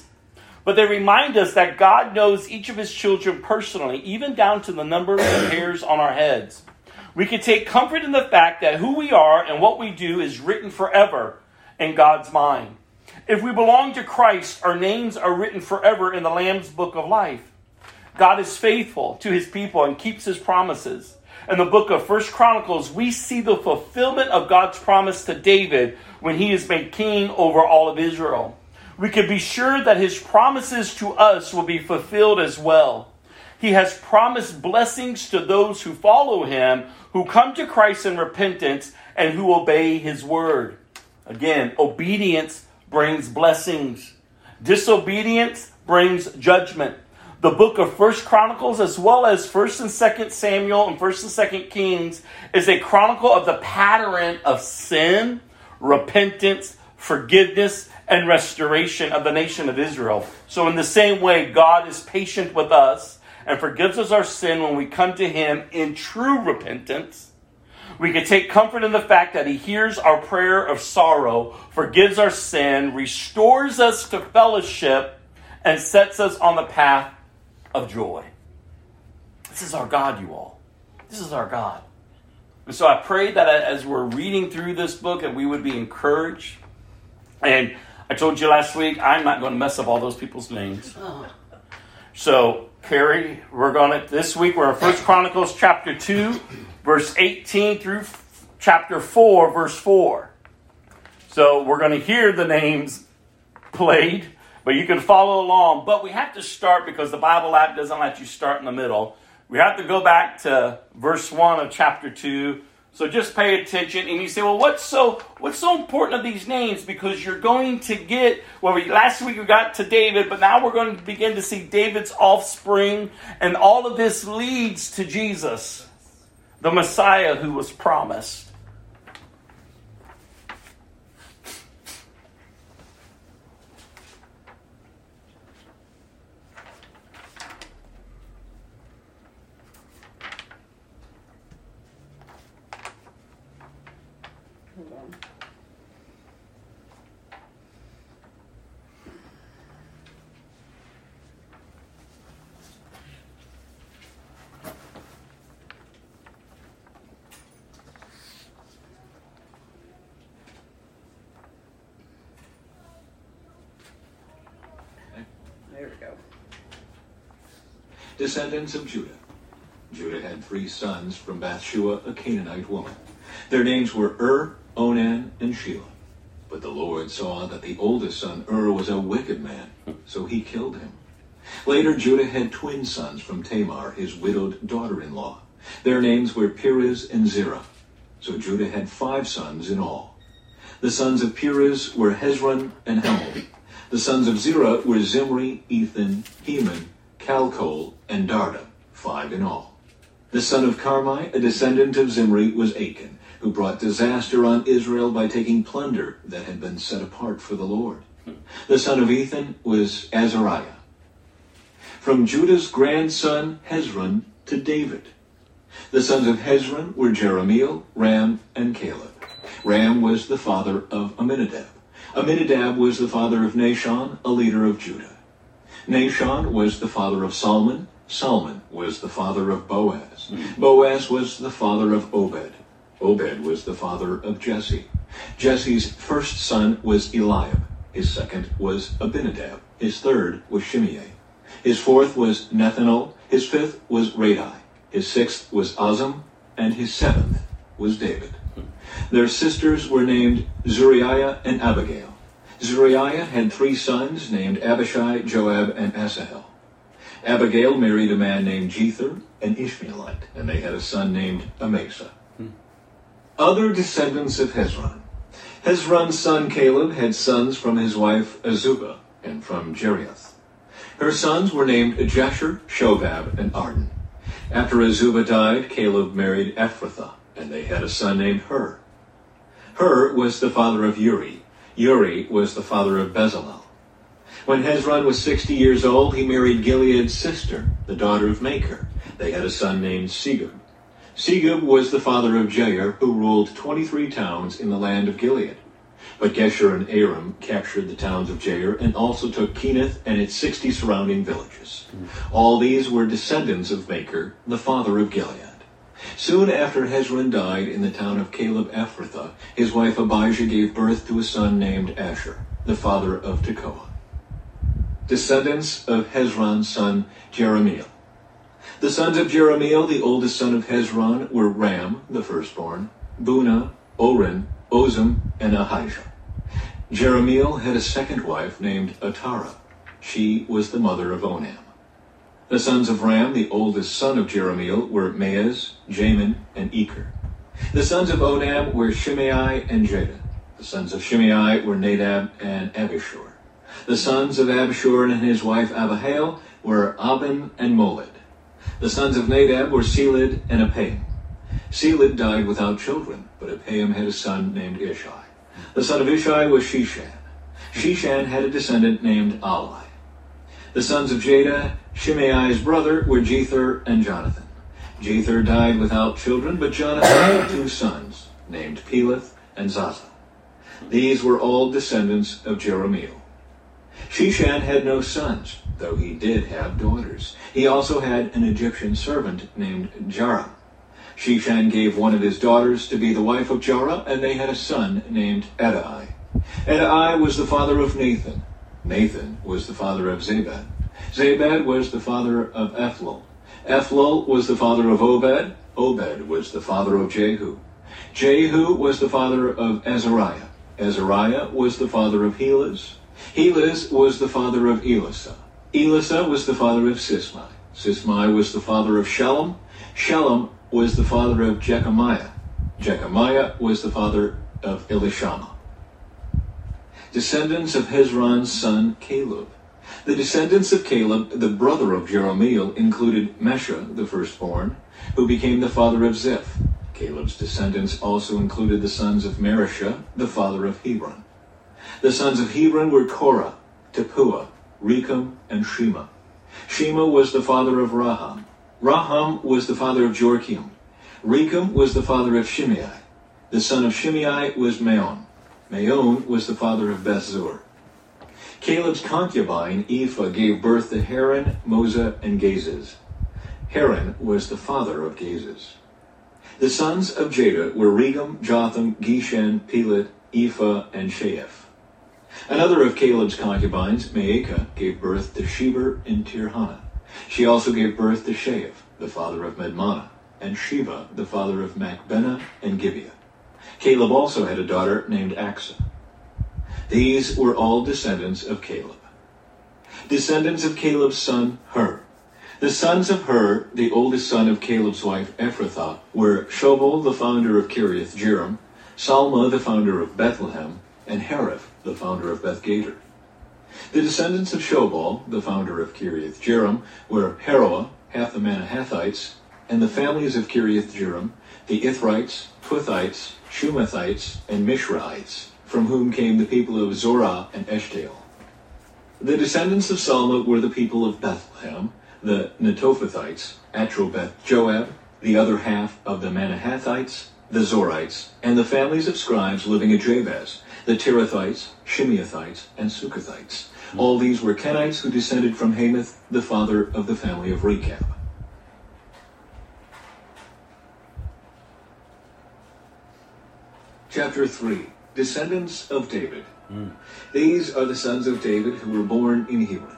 but they remind us that God knows each of his children personally, even down to the number of hairs on our heads. We can take comfort in the fact that who we are and what we do is written forever in God's mind. If we belong to Christ, our names are written forever in the Lamb's book of life. God is faithful to his people and keeps his promises. In the book of First Chronicles, we see the fulfillment of God's promise to David when he is made king over all of Israel. We can be sure that his promises to us will be fulfilled as well. He has promised blessings to those who follow him, who come to Christ in repentance, and who obey his word. Again, obedience brings blessings. Disobedience brings judgment. The book of First Chronicles, as well as First and Second Samuel and First and Second Kings, is a chronicle of the pattern of sin, repentance, forgiveness, and restoration of the nation of Israel. So, in the same way, God is patient with us and forgives us our sin when we come to Him in true repentance. We can take comfort in the fact that He hears our prayer of sorrow, forgives our sin, restores us to fellowship, and sets us on the path of joy. This is our God, you all. This is our God. And so I pray that as we're reading through this book, that we would be encouraged. And I told you last week, I'm not going to mess up all those people's names. So Carrie, we're going to, this week, we're in First Chronicles chapter 2, verse 18 through f- chapter 4, verse 4. So we're going to hear the names played, but you can follow along. But we have to start because the Bible app doesn't let you start in the middle. We have to go back to verse 1 of chapter 2. So just pay attention and you say, well, what's so what's so important of these names? Because you're going to get well we, last week we got to David, but now we're going to begin to see David's offspring, and all of this leads to Jesus, the Messiah who was promised. Hold on. There we go. Descendants of Judah. Judah had three sons from Bathsheba, a Canaanite woman. Their names were Ur, Onan, and Shelah. But the Lord saw that the oldest son, Ur, was a wicked man, so he killed him. Later, Judah had twin sons from Tamar, his widowed daughter-in-law. Their names were Perez and Zerah. So Judah had five sons in all. The sons of Perez were Hezron and Hamul. The sons of Zerah were Zimri, Ethan, Heman, Calcol, and Darda, five in all. The son of Carmi, a descendant of Zimri, was Achan, who brought disaster on Israel by taking plunder that had been set apart for the Lord. The son of Ethan was Azariah. From Judah's grandson Hezron to David. The sons of Hezron were Jerahmeel, Ram, and Caleb. Ram was the father of Amminadab. Amminadab was the father of Nahshon, a leader of Judah. Nahshon was the father of Salmon. Salmon was the father of Boaz. Boaz was the father of Obed. Obed was the father of Jesse. Jesse's first son was Eliab. His second was Abinadab. His third was Shimei. His fourth was Nethanel. His fifth was Raddai. His sixth was Azam. And his seventh was David. Their sisters were named Zeruiah and Abigail. Zeruiah had three sons named Abishai, Joab, and Asahel. Abigail married a man named Jether, an Ishmaelite, and they had a son named Amasa. Hmm. Other descendants of Hezron. Hezron's son Caleb had sons from his wife Azubah and from Jerioth. Her sons were named Jasher, Shobab, and Arden. After Azubah died, Caleb married Ephrathah, and they had a son named Hur. Hur was the father of Uri. Uri was the father of Bezalel. When Hezron was 60 years old, he married Gilead's sister, the daughter of Makir. They had a son named Segub. Segub was the father of Jair, who ruled 23 towns in the land of Gilead. But Gesher and Aram captured the towns of Jair and also took Kenath and its 60 surrounding villages. All these were descendants of Makir, the father of Gilead. Soon after Hezron died in the town of Caleb Ephrathah, his wife Abijah gave birth to a son named Asher, the father of Tekoa. Descendants of Hezron's son Jerahmeel. The sons of Jerahmeel, the oldest son of Hezron, were Ram, the firstborn, Buna, Oren, Ozem, and Ahijah. Jerahmeel had a second wife named Atarah. She was the mother of Onam. The sons of Ram, the oldest son of Jerahmeel, were Maaz, Jamin, and Eker. The sons of Onam were Shimei and Jada. The sons of Shimei were Nadab and Abishur. The sons of Abishur and his wife Abihail were Abin and Molid. The sons of Nadab were Seled and Appaim. Seled died without children, but Appaim had a son named Ishai. The son of Ishai was Shishan. Shishan had a descendant named Ali. The sons of Jada, Shimei's brother, were Jether and Jonathan. Jether died without children, but Jonathan had two sons, named Peleth and Zaza. These were all descendants of Jerahmeel. Shishan had no sons, though he did have daughters. He also had an Egyptian servant named Jarha. Shishan gave one of his daughters to be the wife of Jarha, and they had a son named Edai. Edai was the father of Nathan. Nathan was the father of Zabad. Zabad was the father of Ethlal. Ethlal was the father of Obed. Obed was the father of Jehu. Jehu was the father of Azariah. Azariah was the father of Helez. Helez was the father of Elisa. Elisa was the father of Sismai. Sismai was the father of Shalom. Shalom was the father of Jekamiah. Jekamiah was the father of Elishama. Descendants of Hezron's son Caleb. The descendants of Caleb, the brother of Jerahmeel, included Mesha, the firstborn, who became the father of Ziph. Caleb's descendants also included the sons of Mareshah, the father of Hebron. The sons of Hebron were Korah, Tepuah, Rekem, and Shema. Shema was the father of Raham. Raham was the father of Jorkeam. Rekem was the father of Shimei. The son of Shimei was Maon. Maon was the father of Bethzur. Caleb's concubine, Ephah, gave birth to Haran, Moza, and Gazez. Haran was the father of Gazez. The sons of Jada were Regem, Jotham, Geshan, Pelet, Ephah, and Sheaph. Another of Caleb's concubines, Maacah, gave birth to Sheber and Tirhanah. She also gave birth to Sheaph, the father of Madmannah, and Sheba, the father of Machbenah and Gibeah. Caleb also had a daughter named Axa. These were all descendants of Caleb. Descendants of Caleb's son, Hur. The sons of Hur, the oldest son of Caleb's wife Ephrathah, were Shobal, the founder of Kiriath Jearim, Salma, the founder of Bethlehem, and Hareph, the founder of Bethgader. The descendants of Shobal, the founder of Kiriath Jearim, were Haroeh, half the Manahathites, and the families of Kiriath Jearim, the Ithrites, Puthites, Shumathites, and Mishraites, from whom came the people of Zorah and Eshtaol. The descendants of Salma were the people of Bethlehem, the Netophathites, Atrobeth Joab, the other half of the Manahathites, the Zorites, and the families of scribes living at Jabez, the Tirathites, Shimeathites, and Sucathites. All these were Kenites who descended from Hamath, the father of the family of Rechab. Chapter 3 Descendants of David. Hmm. These are the sons of David who were born in Hebron.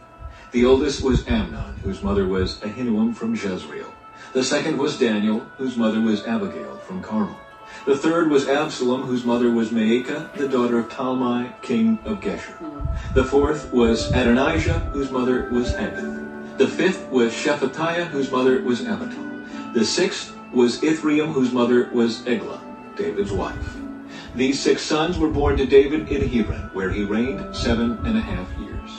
The oldest was Amnon, whose mother was Ahinoam from Jezreel. The second was Daniel, whose mother was Abigail from Carmel. The third was Absalom, whose mother was Maacah, the daughter of Talmai, king of Geshur. Hmm. The fourth was Adonijah, whose mother was Haggith. The fifth was Shephatiah, whose mother was Abital. The sixth was Ithream, whose mother was Eglah, David's wife. These six sons were born to David in Hebron, where he reigned seven and a half years.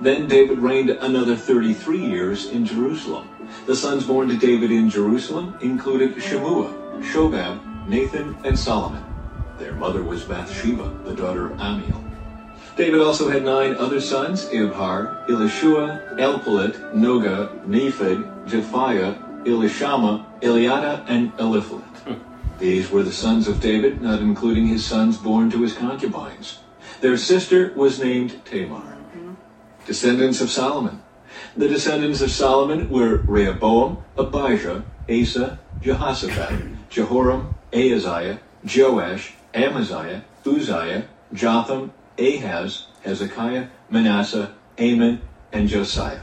Then David reigned another 33 years in Jerusalem. The sons born to David in Jerusalem included Shemua, Shobab, Nathan, and Solomon. Their mother was Bathsheba, the daughter of Ammiel. David also had nine other sons, Ibhar, Elishua, Elpelet, Noga, Nepheg, Japhiah, Elishama, Eliada, and Eliphalet. These were the sons of David, not including his sons born to his concubines. Their sister was named Tamar. Mm-hmm. Descendants of Solomon. The descendants of Solomon were Rehoboam, Abijah, Asa, Jehoshaphat, Jehoram, Ahaziah, Joash, Amaziah, Uzziah, Jotham, Ahaz, Hezekiah, Manasseh, Amon, and Josiah.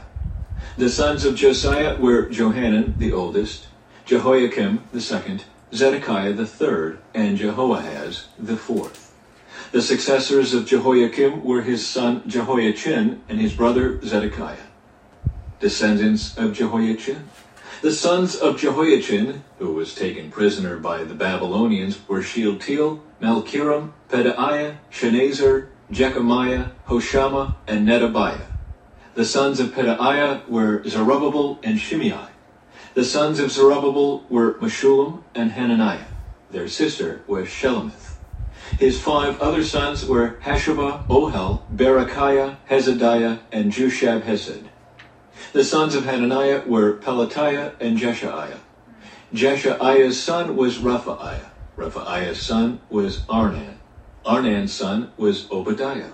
The sons of Josiah were Johanan, the oldest, Jehoiakim, the second, Zedekiah the third, and Jehoahaz the fourth. The successors of Jehoiakim were his son Jehoiachin and his brother Zedekiah. Descendants of Jehoiachin. The sons of Jehoiachin, who was taken prisoner by the Babylonians, were Shealtiel, Malchiram, Pedaiah, Shenazzar, Jekamiah, Hoshama, and Nedabiah. The sons of Pedaiah were Zerubbabel and Shimei. The sons of Zerubbabel were Meshullam and Hananiah. Their sister was Shelomith. His five other sons were Hashubah, Ohel, Berechiah, Hezadiah, and Jushab Hesed. The sons of Hananiah were Pelatiah and Jeshaiah. Jeshaiah's son was Rephaiah. Rephaiah's son was Arnan. Arnan's son was Obadiah.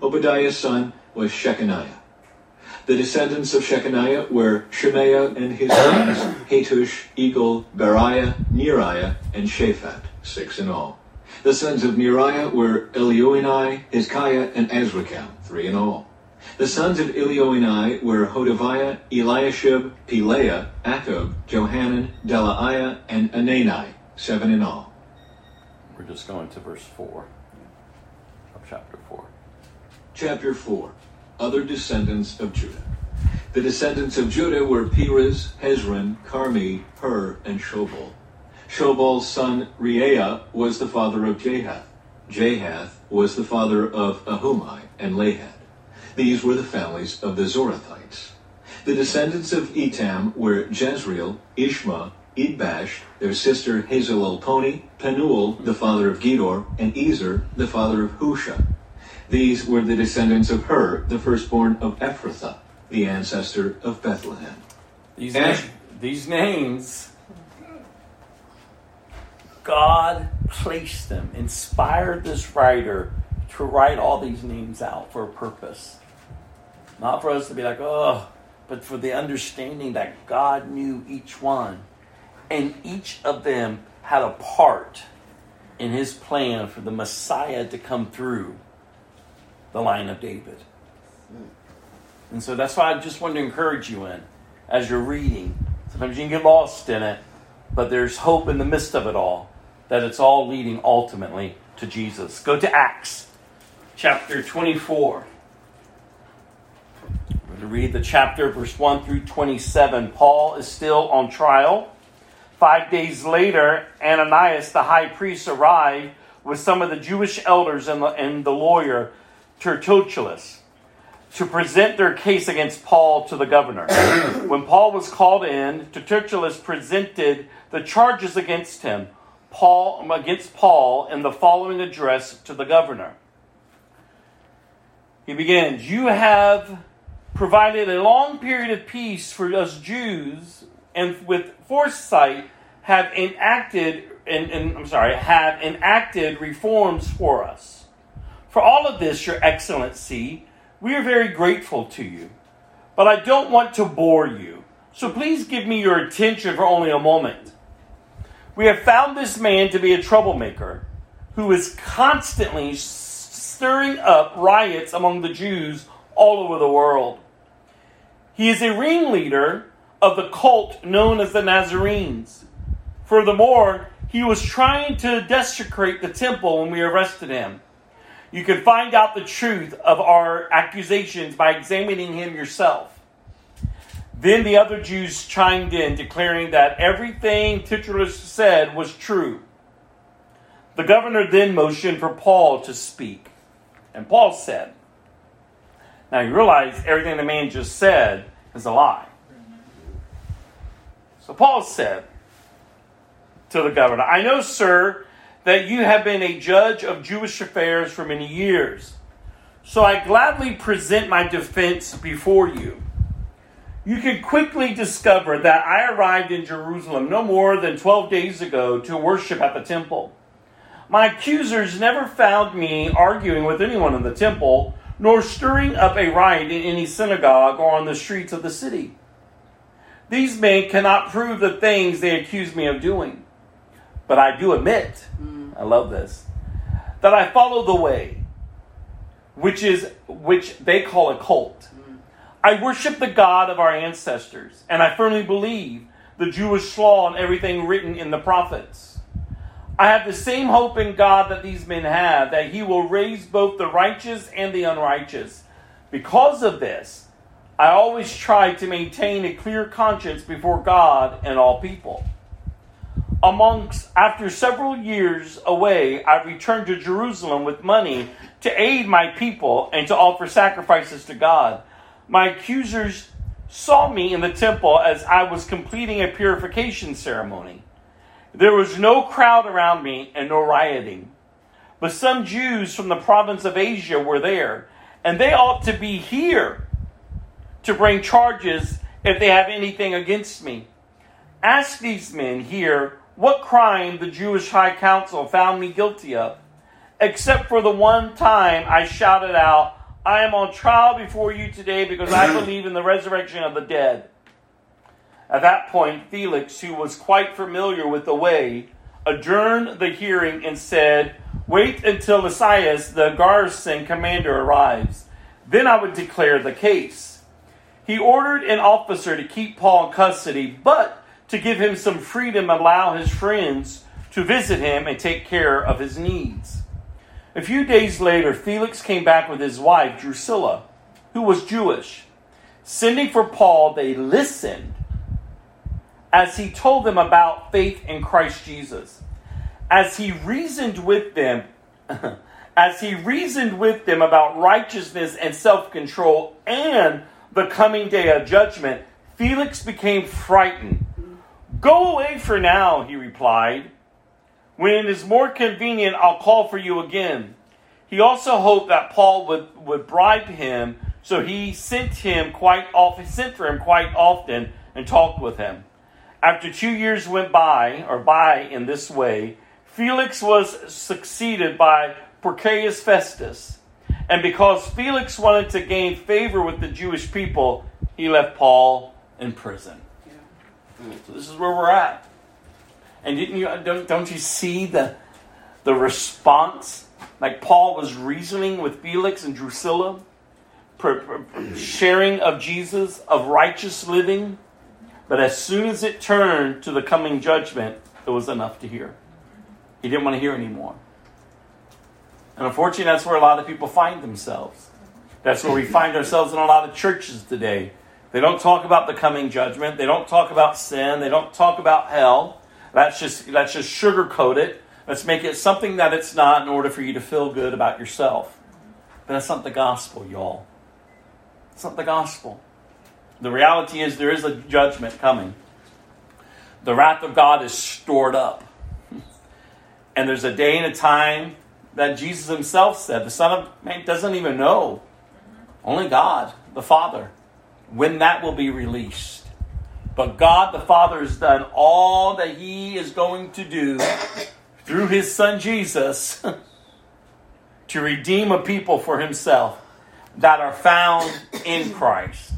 Obadiah's son was Shechaniah. The descendants of Shechaniah were Shemaiah and his sons, Hatush, Igal, Beriah, Neriah, and Shaphat, six in all. The sons of Neriah were Elioenai, Hizkiah, and Azrikam, three in all. The sons of Elioenai were Hodaviah, Eliashib, Pelaiah, Akub, Johanan, Delaiah, and Anani, seven in all. We're just going to verse 4 of chapter 4. Chapter 4 Other descendants of Judah. The descendants of Judah were Perez, Hezron, Carmi, Hur, and Shobal. Shobal's son Reaiah was the father of Jahath. Jahath was the father of Ahumai and Lahad. These were the families of the Zorathites. The descendants of Etam were Jezreel, Ishma, Idbash, their sister Hazelelponi, Penuel, the father of Gedor, and Ezer, the father of Hushah. These were the descendants of Hur, the firstborn of Ephrathah, the ancestor of Bethlehem. These, Ash- na- these names, God placed them, inspired this writer to write all these names out for a purpose. Not for us to be like, oh, but for the understanding that God knew each one. And each of them had a part in his plan for the Messiah to come through the line of David. And so that's why I just wanted to encourage you in as you're reading. Sometimes you can get lost in it, but there's hope in the midst of it all that it's all leading ultimately to Jesus. Go to Acts chapter 24. We're going to read the chapter, verse 1 through 27. Paul is still on trial. Five days later, Ananias, the high priest, arrived with some of the Jewish elders and the, and the lawyer Tertullus to present their case against Paul to the governor. when Paul was called in, Tertullus presented the charges against him, Paul against Paul, in the following address to the governor. He begins, You have provided a long period of peace for us Jews, and with foresight have enacted and, and I'm sorry, have enacted reforms for us. For all of this, Your Excellency, we are very grateful to you. But I don't want to bore you, so please give me your attention for only a moment. We have found this man to be a troublemaker who is constantly stirring up riots among the Jews all over the world. He is a ringleader of the cult known as the Nazarenes. Furthermore, he was trying to desecrate the temple when we arrested him. You can find out the truth of our accusations by examining him yourself. Then the other Jews chimed in, declaring that everything Tertullus said was true. The governor then motioned for Paul to speak. And Paul said, Now you realize everything the man just said is a lie. So Paul said to the governor, I know, sir, that you have been a judge of Jewish affairs for many years. So I gladly present my defense before you. You can quickly discover that I arrived in Jerusalem no more than 12 days ago to worship at the temple. My accusers never found me arguing with anyone in the temple, nor stirring up a riot in any synagogue or on the streets of the city. These men cannot prove the things they accuse me of doing. But I do admit, mm. I love this, that I follow the way, which is which they call a cult. Mm. I worship the God of our ancestors, and I firmly believe the Jewish law and everything written in the prophets. I have the same hope in God that these men have, that He will raise both the righteous and the unrighteous. Because of this, I always try to maintain a clear conscience before God and all people. Amongst after several years away, I returned to Jerusalem with money to aid my people and to offer sacrifices to God. My accusers saw me in the temple as I was completing a purification ceremony. There was no crowd around me and no rioting. But some Jews from the province of Asia were there, and they ought to be here to bring charges if they have anything against me. Ask these men here what crime the Jewish High Council found me guilty of, except for the one time I shouted out, I am on trial before you today because I believe in the resurrection of the dead. At that point, Felix, who was quite familiar with the way, adjourned the hearing and said, Wait until Lysias, the garrison commander, arrives. Then I would declare the case. He ordered an officer to keep Paul in custody, but to give him some freedom allow his friends to visit him and take care of his needs. A few days later, Felix came back with his wife, Drusilla, who was Jewish. Sending for Paul, they listened as he told them about faith in Christ Jesus. As he reasoned with them, as he reasoned with them about righteousness and self-control and the coming day of judgment, Felix became frightened. Go away for now, he replied. When it is more convenient, I'll call for you again. He also hoped that Paul would, would bribe him, so he sent him quite often, sent for him quite often and talked with him. After two years went by, or by in this way, Felix was succeeded by Porcius Festus. And because Felix wanted to gain favor with the Jewish people, he left Paul in prison. So this is where we're at. And didn't you don't, don't you see the the response? Like Paul was reasoning with Felix and Drusilla, sharing of Jesus, of righteous living. But as soon as it turned to the coming judgment, it was enough to hear. He didn't want to hear anymore. And unfortunately, that's where a lot of people find themselves. That's where we find ourselves in a lot of churches today. They don't talk about the coming judgment. They don't talk about sin. They don't talk about hell. Let's just let's just sugarcoat it. Let's make it something that it's not in order for you to feel good about yourself. But that's not the gospel, y'all. It's not the gospel. The reality is there is a judgment coming. The wrath of God is stored up. And there's a day and a time that Jesus himself said the Son of Man doesn't even know. Only God, the Father, when that will be released. But God the Father has done all that He is going to do through His Son Jesus to redeem a people for Himself that are found in Christ.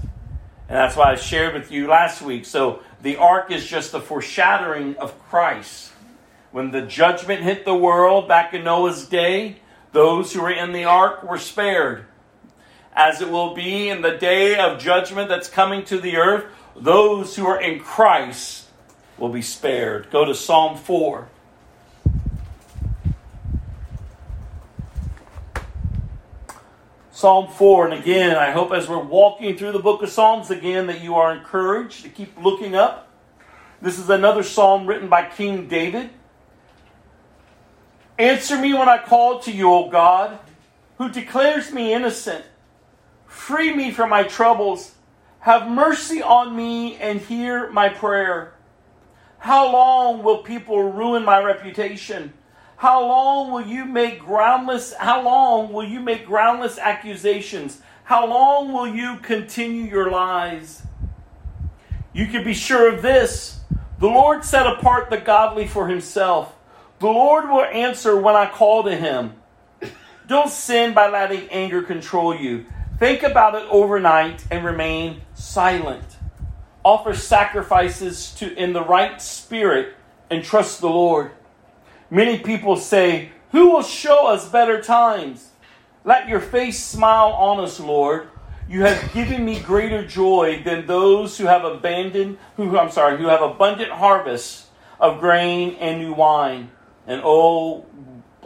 And that's why I shared with you last week. So the ark is just a foreshadowing of Christ. When the judgment hit the world back in Noah's day, those who were in the ark were spared. As it will be in the day of judgment that's coming to the earth, those who are in Christ will be spared. Go to Psalm 4. Psalm 4, and again, I hope as we're walking through the book of Psalms again that you are encouraged to keep looking up. This is another psalm written by King David. Answer me when I call to you, O God, who declares me innocent. Free me from my troubles. Have mercy on me and hear my prayer. How long will people ruin my reputation? How long will you make groundless how long will you make groundless accusations? How long will you continue your lies? You can be sure of this. The Lord set apart the godly for himself. The Lord will answer when I call to him. Don't sin by letting anger control you. Think about it overnight and remain silent. Offer sacrifices to in the right spirit and trust the Lord. Many people say, Who will show us better times? Let your face smile on us, Lord. You have given me greater joy than those who have abandoned, who I'm sorry, who have abundant harvests of grain and new wine. And oh,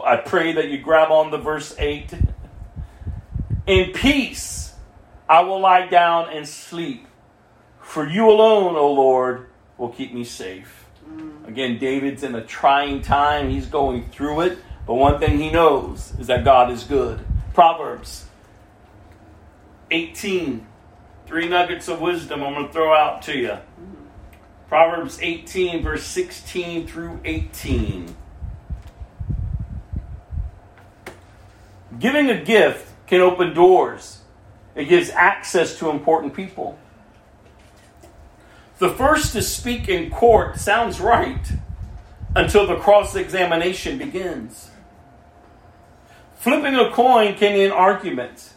I pray that you grab on the verse 8. In peace I will lie down and sleep, for you alone, O Lord, will keep me safe. Mm. Again, David's in a trying time. He's going through it. But one thing he knows is that God is good. Proverbs 18. Three nuggets of wisdom I'm going to throw out to you. Mm. Proverbs 18, verse 16 through 18. Giving a gift can open doors, it gives access to important people. The first to speak in court sounds right until the cross examination begins. Flipping a coin can end arguments.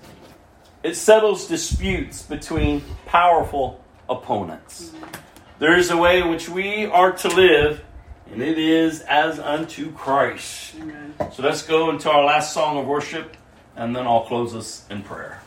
It settles disputes between powerful opponents. There is a way in which we are to live, and it is as unto Christ. So let's go into our last song of worship, and then I'll close us in prayer.